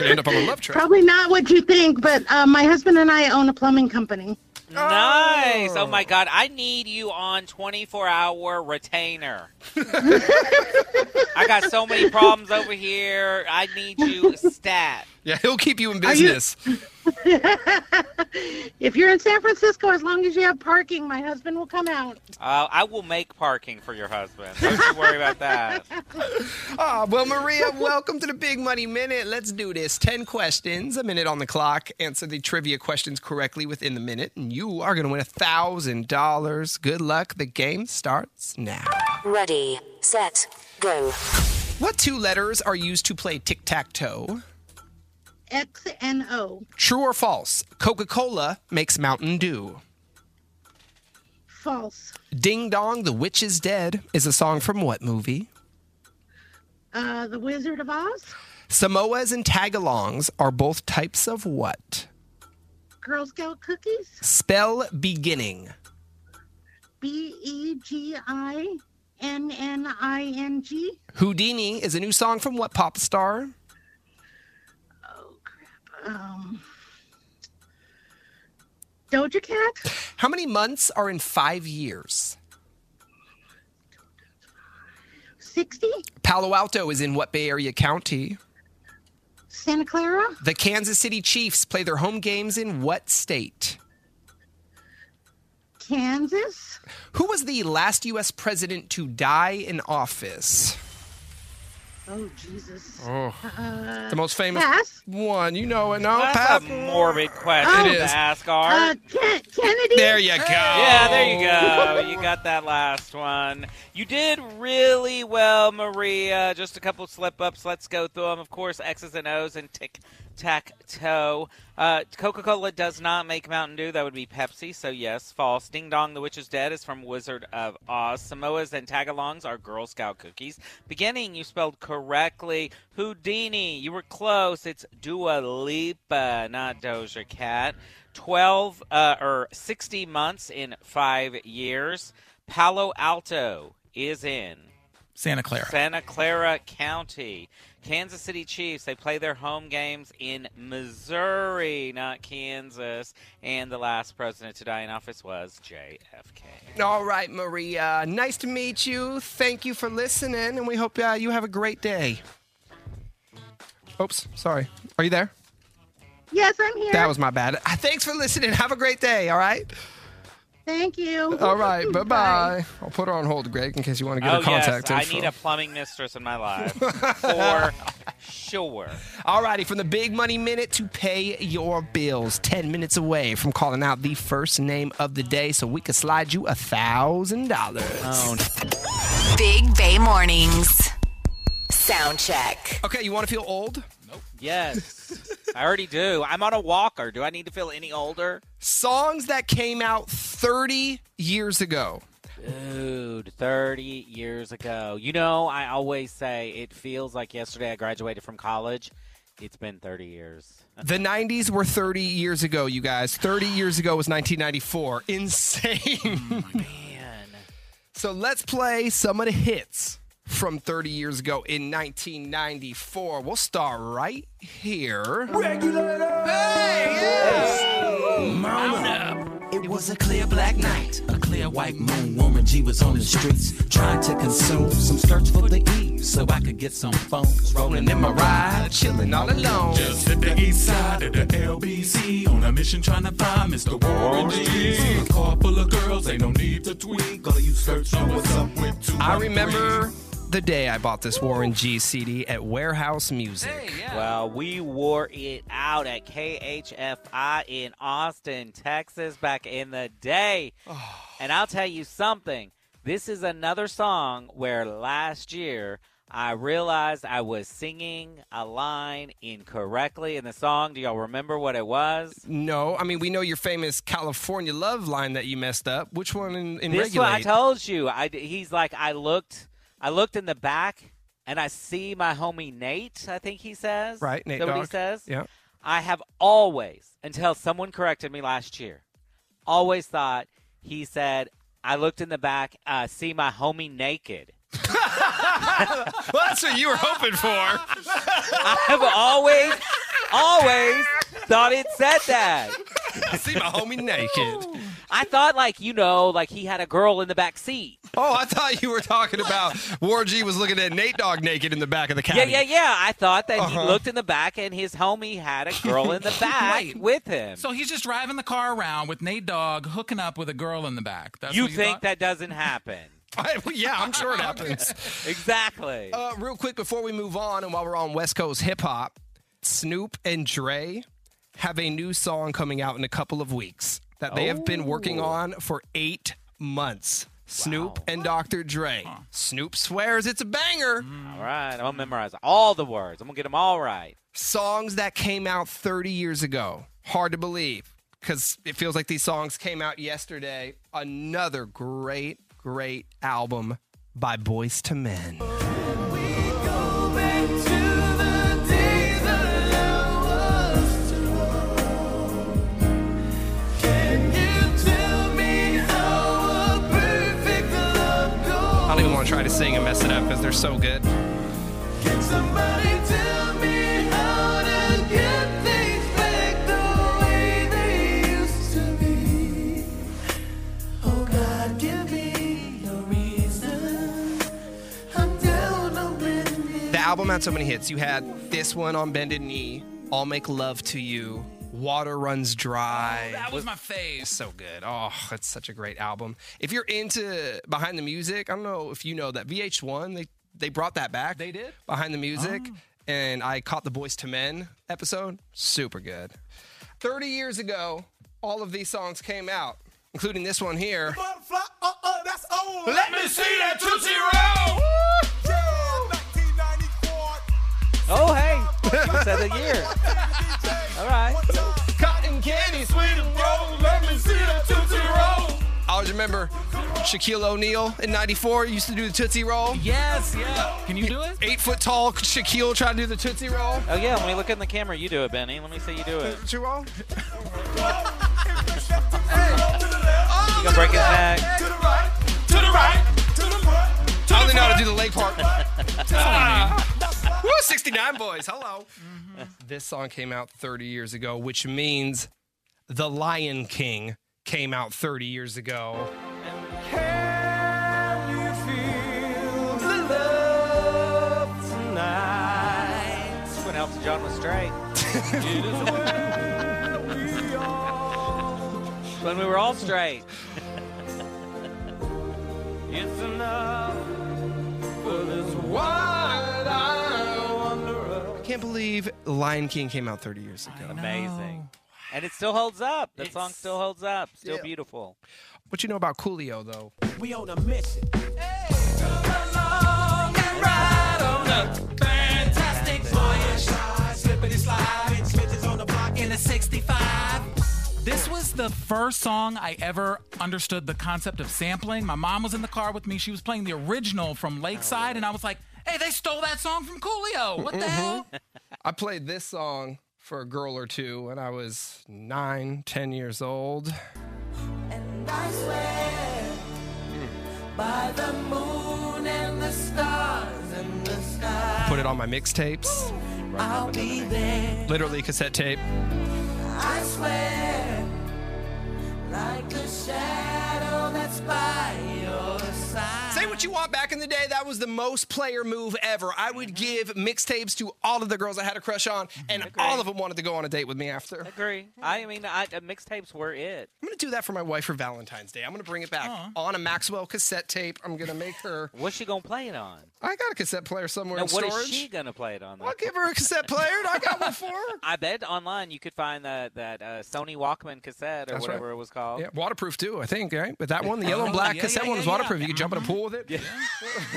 end up on a love trip. Probably not what you think, but uh, my husband and I own a plumbing company. Nice. Oh my God, I need you on 24 hour retainer. I got so many problems over here. I need you stat. Yeah, he'll keep you in Are you- business. If you're in San Francisco, as long as you have parking, my husband will come out. Uh, I will make parking for your husband. Don't you worry about that. Ah, well, Maria, welcome to the Big Money Minute. Let's do this. 10 questions, a minute on the clock. Answer the trivia questions correctly within the minute, and you are going to win $1,000. Good luck. The game starts now. Ready, set, go. What two letters are used to play tic tac toe? X and O. True or false? Coca Cola makes Mountain Dew. False. Ding Dong, the Witch is Dead is a song from what movie? Uh, the Wizard of Oz. Samoas and tagalongs are both types of what? Girl Scout cookies. Spell beginning. B E G I N N I N G. Houdini is a new song from what pop star? Um, Doja Cat. How many months are in five years? 60. Palo Alto is in what Bay Area county? Santa Clara. The Kansas City Chiefs play their home games in what state? Kansas. Who was the last U.S. president to die in office? Oh, Jesus. Oh, Uh, the most famous Pass. one. You know it, no? That's Pass. a morbid question It to ask, Art. Uh, Ken- Kennedy. There you go. Yeah, there you go. You got that last one. You did really well, Maria. Just a couple slip ups. Let's go through them. Of course, X's and O's and tic tac toe. Uh, Coca Cola does not make Mountain Dew. That would be Pepsi. So, yes, false. Ding Dong, the Witch is Dead is from Wizard of Oz. Samoas and Tagalongs are Girl Scout cookies. Beginning, you spelled correctly. Houdini, you were close. It's Dua Lipa, not Doja Cat. 12 uh, or 60 months in five years. Palo Alto is in Santa Clara. Santa Clara County. Kansas City Chiefs, they play their home games in Missouri, not Kansas. And the last president to die in office was JFK. All right, Maria. Nice to meet you. Thank you for listening, and we hope uh, you have a great day. Oops, sorry. Are you there? Yes, I'm here. That was my bad. Uh, Thanks for listening. Have a great day, all right? Thank you. All right, bye bye. I'll put her on hold, Greg, in case you want to get oh, her contact yes, info. I need a plumbing mistress in my life. For sure. All righty, from the Big Money Minute to pay your bills. 10 minutes away from calling out the first name of the day so we can slide you a $1,000. Big Bay Mornings. Sound check. Okay, you want to feel old? Yes. I already do. I'm on a walker. Do I need to feel any older? Songs that came out 30 years ago. Dude, 30 years ago. You know, I always say it feels like yesterday I graduated from college. It's been 30 years. The 90s were 30 years ago, you guys. 30 years ago was 1994. Insane. Oh, man. So let's play some of the hits from 30 years ago in 1994. We'll start right here. Regulator! Hey, yes! Mount up. It was a clear black night, a clear white moon. Warren G was on the streets trying to consume some skirts for the E so I could get some phones. Rolling in my ride, chilling all alone. Just hit the east side of the LBC on a mission trying to find Mr. Warren G. See a car full of girls, ain't no need to tweak. All you skirts know what's up with two. I remember the day I bought this Warren G CD at Wherehouse Music. Well, we wore it out at KHFI in Austin, Texas back in the day. and I'll tell you something. This is another song where last year I realized I was singing a line incorrectly in the song. Do y'all remember what it was? No, I mean we know your famous California love line that you messed up. Which one in, in this one I told you. I he's like I looked I looked in the back and I see my homie Nate. I think he says Right, Nate Is that what he says? Yeah. I have always, until someone corrected me last year, always thought he said I looked in the back, uh, see my homie naked. well, that's what you were hoping for. I have always, always thought it said that. I see my homie naked. I thought like you know, like he had a girl in the back seat. Oh, I thought you were talking about Warren G was looking at Nate Dogg naked in the back of the car. Yeah, yeah, yeah. I thought that Uh-huh. he looked in the back and his homie had a girl in the back Right. with him. So he's just driving the car around with Nate Dogg hooking up with a girl in the back. That's you what think thought? that doesn't happen? yeah, I'm sure it happens. exactly. Uh, real quick before we move on, and while we're on West Coast hip hop, Snoop and Dre have a new song coming out in a couple of weeks that they have been working Oh. on for eight months. Snoop and Dr. Dre. Snoop swears it's a banger. Mm. All right, I'm gonna memorize all the words. I'm gonna get them all right. Songs that came out 30 years ago. Hard to believe because it feels like these songs came out yesterday. Another great, great album by Boyz II Men. Don't even want to try to sing and mess it up because they're so good. The album had so many hits. You had this one on Bended Knee, I'll Make Love to You, Water Runs Dry. Oh, that was my fave. So good. Oh, it's such a great album. If you're into behind the music, I don't know if you know that VH1 they they brought that back. They did? behind the music, oh. and I caught the Boyz II Men episode. Super good. Thirty years ago, all of these songs came out, including this one here. Oh, that's old. Let me see that Tootsie Roll! Oh, hey, you said the year. All right. Cotton candy, sweet and roll. Let me see that Tootsie Roll! I always remember Shaquille O'Neal in '94 used to do the Tootsie Roll. Yes, yeah. Can you do it? Eight foot tall Shaquille trying to do the Tootsie Roll. Oh yeah, when we look in the camera, you do it, Benny. Let me see you do it. Tootsie Roll. You gonna break his neck? To the right, to the right, to the front, to I only know how to do the leg part. Woo, 69 boys. Hello. Mm-hmm. This song came out 30 years ago, which means The Lion King came out 30 years ago. Can you feel the love tonight? This one helps John was straight. It is where we. When we were all straight. It's enough for this wide I wonder. I can't believe Lion King came out 30 years ago. Amazing. And it still holds up. The song still holds up. Still Yeah. beautiful. What you know about Coolio, though? We on a mission. Come along and ride on a fantastic voyage. Slippity slide, switches on the block in a 65. This was the first song I ever understood the concept of sampling. My mom was in the car with me. She was playing the original from Lakeside, and I was like, hey, they stole that song from Coolio. What the mm-hmm. hell? I played this song for a girl or two when I was nine, ten years old. And I swear by the moon and the stars in the sky. Put it on my mixtapes, I'll be there. literally cassette tape. I swear like a shadow that's by your side. Say what you want. Back in the day, that was the most player move ever. I would give mixtapes to all of the girls I had a crush on, and all of them wanted to go on a date with me after. Agree. I mean, I, uh, mixtapes were it. I'm gonna do that for my wife for Valentine's Day. I'm gonna bring it back on a Maxell cassette tape. I'm gonna make her. What's she gonna play it on? I got a cassette player somewhere Now, in what is storage. she gonna play it on? I'll give her a cassette player. I got one for her. I bet online you could find that that uh, Sony Walkman cassette or That's whatever right. it was called. Yeah, waterproof too, I think, right? But that one, the yellow and Oh, black yeah, cassette yeah, one was yeah, yeah. waterproof. You could jump in a pool with it.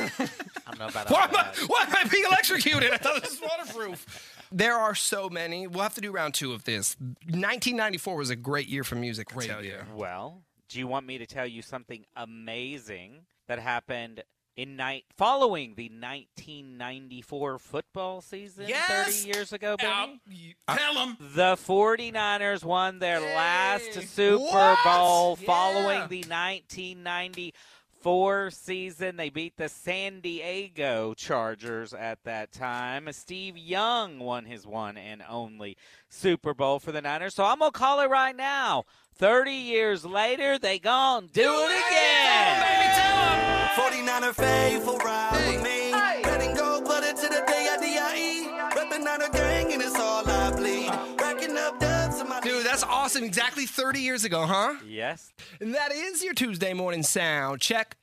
I don't know about Why am, I, that. why am I being electrocuted? I thought this was waterproof. There are so many. We'll have to do round two of this. 1994 was a great year for music, I tell you. Well, do you want me to tell you something amazing that happened in night following the 1994 football season Yes! 30 years ago, Benny? Tell them. The 49ers won their last Super What? Bowl Yeah. following the 1994 season. They beat the San Diego Chargers at that time. Steve Young won his one and only Super Bowl for the Niners. So I'm going to call it right now. 30 years later, they gon' do, it again. 49er faithful ride with me. Red and gold blooded to the day I D.I.E. Reppin' out a gang Dude, that's awesome. Exactly 30 years ago, huh? Yes. And that is your Tuesday morning sound check.